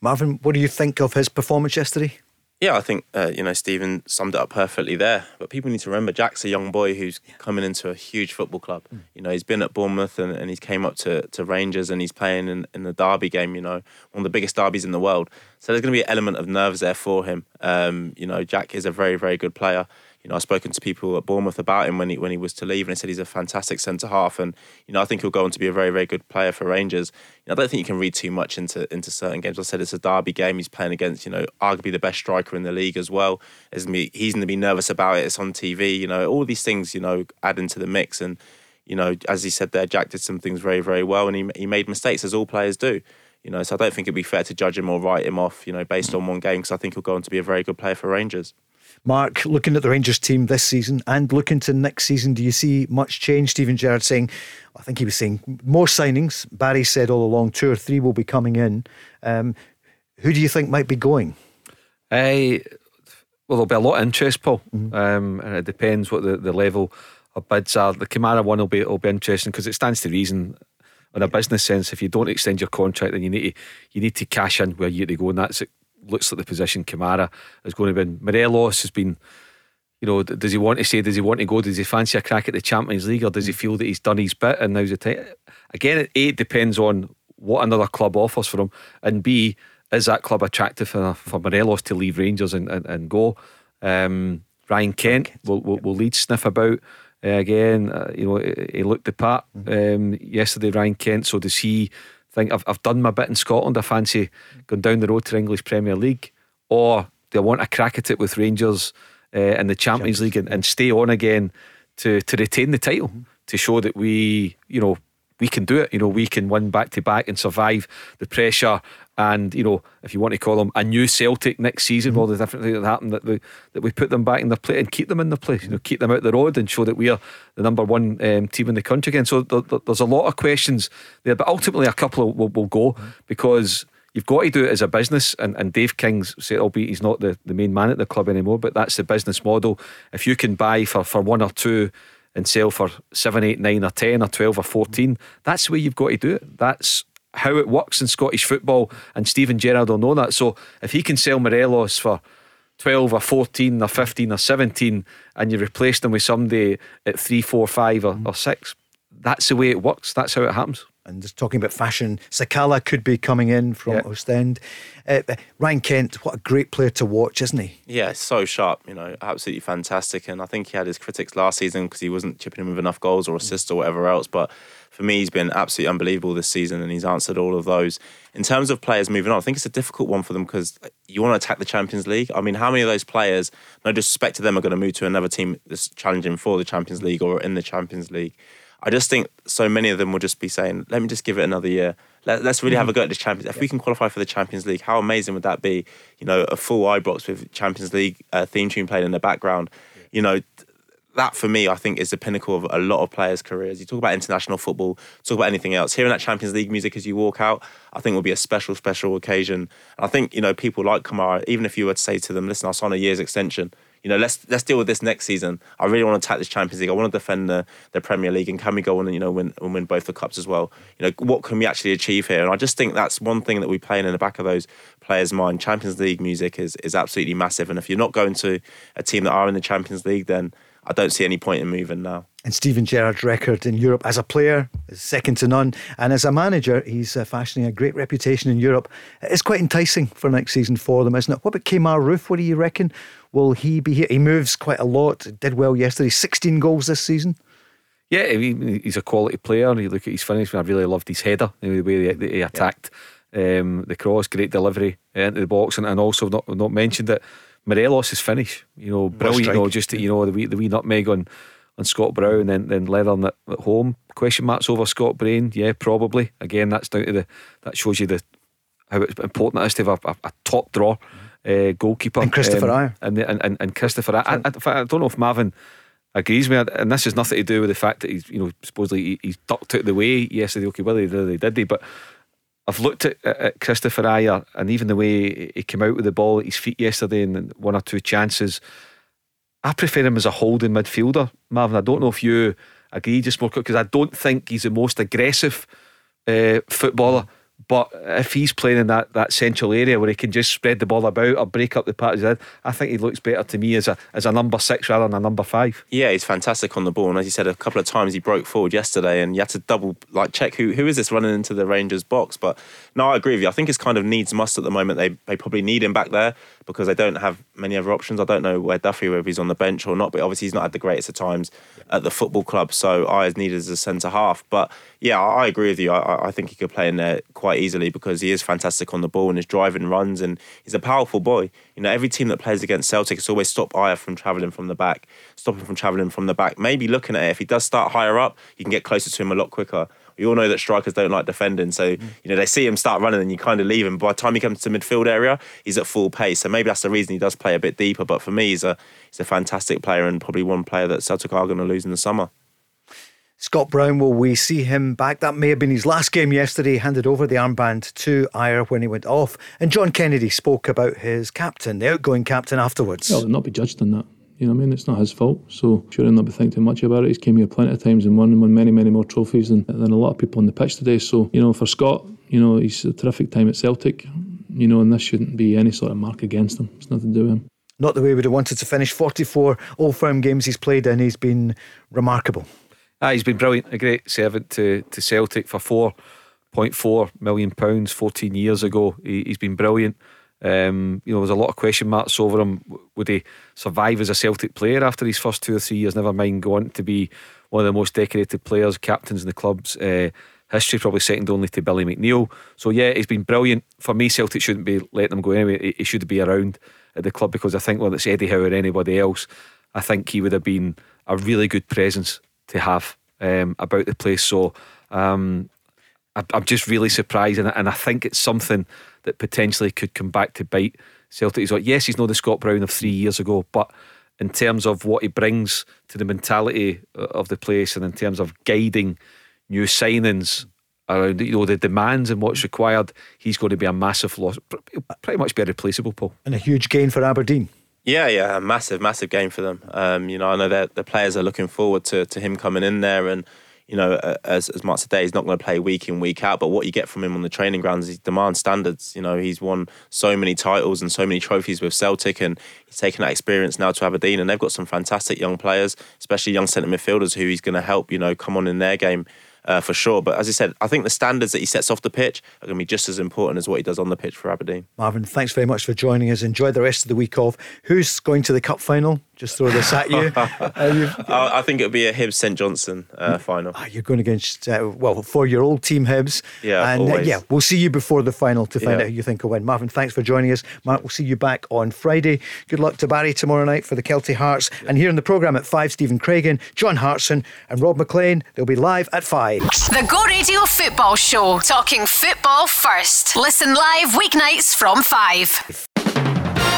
Marvin, what do you think of his performance yesterday? Yeah, I think uh, you know Steven summed it up perfectly there. But people need to remember Jack's a young boy who's coming into a huge football club. Mm. You know, he's been at Bournemouth and, and he's came up to, to Rangers and he's playing in, in the Derby game. You know, one of the biggest derbies in the world. So there's going to be an element of nerves there for him. Um, you know, Jack is a very very good player you know, I've spoken to people at Bournemouth about him when he when he was to leave, and they said he's a fantastic centre half, and you know, I think he'll go on to be a very very good player for Rangers. You know, I don't think you can read too much into into certain games. I said it's a derby game. He's playing against you know arguably the best striker in the league as well. Gonna be, he's going to be nervous about it. It's on TV. You know, all these things you know add into the mix, and you know, as he said there, Jack did some things very very well, and he he made mistakes as all players do. You know, so I don't think it'd be fair to judge him or write him off. You know, based mm. on one game, because I think he'll go on to be a very good player for Rangers. Mark, looking at the Rangers team this season and looking to next season, do you see much change? Steven Gerrard saying, I think he was saying more signings. Barry said all along two or three will be coming in. Um, who do you think might be going? Uh, well, there'll be a lot of interest, Paul, mm-hmm. um, and it depends what the, the level of bids are. The Kamara one will be will be interesting because it stands to reason. In a business sense, if you don't extend your contract, then you need to you need to cash in where you to go, and that's looks like the position Kamara is going to be. Morelos has been, you know, does he want to say, does he want to go? Does he fancy a crack at the Champions League or does he feel that he's done his bit and now's the time? Again, A, it depends on what another club offers for him, and B, is that club attractive for, for Morelos to leave Rangers and, and, and go? Um, Ryan Kent will, will, will lead sniff about. Uh, again, uh, you know, he looked the part mm-hmm. um, yesterday, Ryan Kent. So does he think I've, I've done my bit in Scotland. I fancy going down the road to English Premier League, or do I want a crack at it with Rangers uh, in the Champions League and, and, stay on again to to retain the title mm-hmm. to show that we, you know, we can do it. You know, we can win back to back and survive the pressure. And you know, if you want to call them a new Celtic next season, mm-hmm. all the different things that happen, that we that we put them back in their place and keep them in their place. You know, keep them out the road and show that we are the number one um, team in the country again. So there, there's a lot of questions there, but ultimately a couple will, will go mm-hmm. because you've got to do it as a business. And, and Dave King's said, albeit he's not the, the main man at the club anymore, but that's the business model. If you can buy for, for one or two and sell for seven, eight, nine, or ten, or twelve, or fourteen. That's the way you've got to do it. That's how it works in Scottish football, and Steven Gerrard will know that. So if he can sell Morelos for 12 or 14 or 15 or 17 and you replace them with somebody at 3, 4, 5 or, or 6, that's the way it works. That's how it happens. And just talking about fashion, Sakala could be coming in from Yeah. Ostend. Uh, Ryan Kent, what a great player to watch, isn't he? Yeah, so sharp, you know, absolutely fantastic. And I think he had his critics last season because he wasn't chipping in with enough goals or assists or whatever else. But for me, he's been absolutely unbelievable this season and he's answered all of those. In terms of players moving on, I think it's a difficult one for them because you want to attack the Champions League. I mean, how many of those players, no disrespect to them, are going to move to another team that's challenging for the Champions League or in the Champions League? I just think so many of them will just be saying, let me just give it another year. Let, let's really have a go at the Champions. If we can qualify for the Champions League, how amazing would that be? You know, a full Ibrox with Champions League uh, theme tune playing in the background. You know, that for me, I think, is the pinnacle of a lot of players' careers. You talk about international football, talk about anything else. Hearing that Champions League music as you walk out, I think will be a special, special occasion. And I think, you know, people like Kamara, even if you were to say to them, listen, I'll sign a year's extension, you know, let's let's deal with this next season. I really want to attack this Champions League. I want to defend the, the Premier League, and can we go on and you know win and win both the cups as well? You know, what can we actually achieve here? And I just think that's one thing that we play in the back of those players' mind. Champions League music is is absolutely massive, and if you're not going to a team that are in the Champions League, then I don't see any point in moving now. And Steven Gerrard's record in Europe as a player is second to none. And as a manager, he's uh, fashioning a great reputation in Europe. It's quite enticing for next season for them, isn't it? What about Kemar Roofe? What do you reckon? Will he be here? He moves quite a lot. Did well yesterday. 16 goals this season. Yeah, he, he's a quality player. And you look at his finish, I really loved his header, you the way that he attacked um, the cross, great delivery into the box, and, and also not not mentioned that Morelos' finish, you know, brilliant. You know, just you know the wee the wee nutmeg on on Scott Brown, and then then Leathern at, at home. Question marks over Scott Brown? Yeah, probably. Again, that's down to the that shows you the how important it is to have a, a, a top draw uh, goalkeeper And Kristoffer Ajer. and, the, and and and Kristoffer. I, I, I, I don't know if Marvin agrees with me, and this has nothing to do with the fact that he's you know supposedly he, he's ducked out of the way yesterday. Okay, well he did, he did he, but. I've looked at, at, Kristoffer Ajer and even the way he came out with the ball at his feet yesterday and one or two chances. I prefer him as a holding midfielder, Marvin. I don't know if you agree, just more because I don't think he's the most aggressive uh, footballer. But if he's playing in that, that central area where he can just spread the ball about or break up the patches, I think he looks better to me as a as a number six rather than a number five. Yeah, he's fantastic on the ball, and as you said, a couple of times he broke forward yesterday, and you had to double like check who who is this running into the Rangers box. But no, I agree with you. I think it's kind of needs must at the moment. They they probably need him back there because they don't have many other options. I don't know where Duffy whether he's on the bench or not, but obviously he's not had the greatest of times at the football club. So I is needed as a centre half. But yeah, I, agree with you. I- I, I think he could play in there quite easily because he is fantastic on the ball and his driving runs, and he's a powerful boy. You know, every team that plays against Celtic has always stopped Ajer from travelling from the back, stop him from travelling from the back. Maybe looking at it, if he does start higher up, you can get closer to him a lot quicker. We all know that strikers don't like defending, so mm. you know they see him start running and you kind of leave him. By the time he comes to midfield area, he's at full pace. So maybe that's the reason he does play a bit deeper. But for me, he's a he's a fantastic player and probably one player that Celtic are going to lose in the summer. Scott Brown, will we see him back? That may have been his last game yesterday. He handed over the armband to Ajer when he went off. And John Kennedy spoke about his captain, the outgoing captain, afterwards. Well, not be judged on that. You know what I mean? It's not his fault. So sure he'll not be thinking much about it. He's came here plenty of times and won and won many, many more trophies than, than a lot of people on the pitch today. So, you know, for Scott, you know, he's a terrific time at Celtic, you know, and this shouldn't be any sort of mark against him. It's nothing to do with him. Not the way we'd have wanted to finish. 44 Old Firm games he's played in. He's been remarkable. Ah, he's been brilliant, a great servant to, to Celtic for four point four million pounds 14 years ago. He, he's been brilliant. Um, you know, there's a lot of question marks over him. Would he survive as a Celtic player after his first two or three years? Never mind go on to be one of the most decorated players, captains in the club's uh, history, probably second only to Billy McNeill. So yeah, he's been brilliant. For me, Celtic shouldn't be letting him go anyway. He, should be around at the club because I think whether it's Eddie Howe or anybody else, I think he would have been a really good presence to have um, about the place. So um, I, I'm just really surprised, and I think it's something that potentially could come back to bite Celtic. He's like, yes, he's not the Scott Brown of three years ago, but in terms of what he brings to the mentality uh, of the place, and in terms of guiding new signings around, you know, the demands and what's required, he's going to be a massive loss. He'll pretty much be irreplaceable, Paul. And a huge gain for Aberdeen. Yeah, yeah, a massive, massive game for them. Um, you know, I know that the players are looking forward to, to him coming in there, and you know, as as Mark said, he's not going to play week in, week out. But what you get from him on the training grounds, he demands standards. You know, he's won so many titles and so many trophies with Celtic, and he's taken that experience now to Aberdeen, and they've got some fantastic young players, especially young centre midfielders who he's going to help. You know, come on in their game. uh, for sure. But as I said, I think the standards that he sets off the pitch are going to be just as important as what he does on the pitch for Aberdeen. Marvin, thanks very much for joining us. Enjoy the rest of the week off. Who's going to the cup final? Just throw this at you. uh, I think it'll be a Hibs St Johnstone uh, final. Ah, you're going against, uh, well, for your old team Hibs. Yeah, and uh, always. yeah, we'll see you before the final to find Yeah. out who you think will win. Marvin, thanks for joining us. Mark, we'll see you back on Friday. Good luck to Barry tomorrow night for the Kelty Hearts. And here in the programme at 5, Stephen Craigan, John Hartson, and Rob McLean. They'll be live at 5. The Go Radio Football Show, talking football first. Listen live weeknights from 5.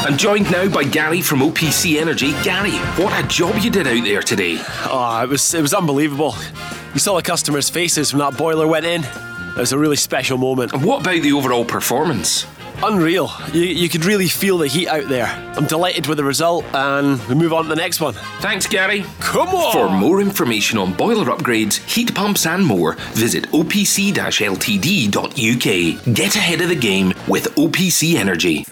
And joined now by Gary from OPC Energy. Gary, what a job you did out there today. Oh, it was it was unbelievable. You saw the customers' faces when that boiler went in. It was a really special moment. And what about the overall performance? Unreal. You, you could really feel the heat out there. I'm delighted with the result, and we move on to the next one. Thanks, Gary. Come on! For more information on boiler upgrades, heat pumps, and more, visit opc ltd.uk. Get ahead of the game with OPC Energy.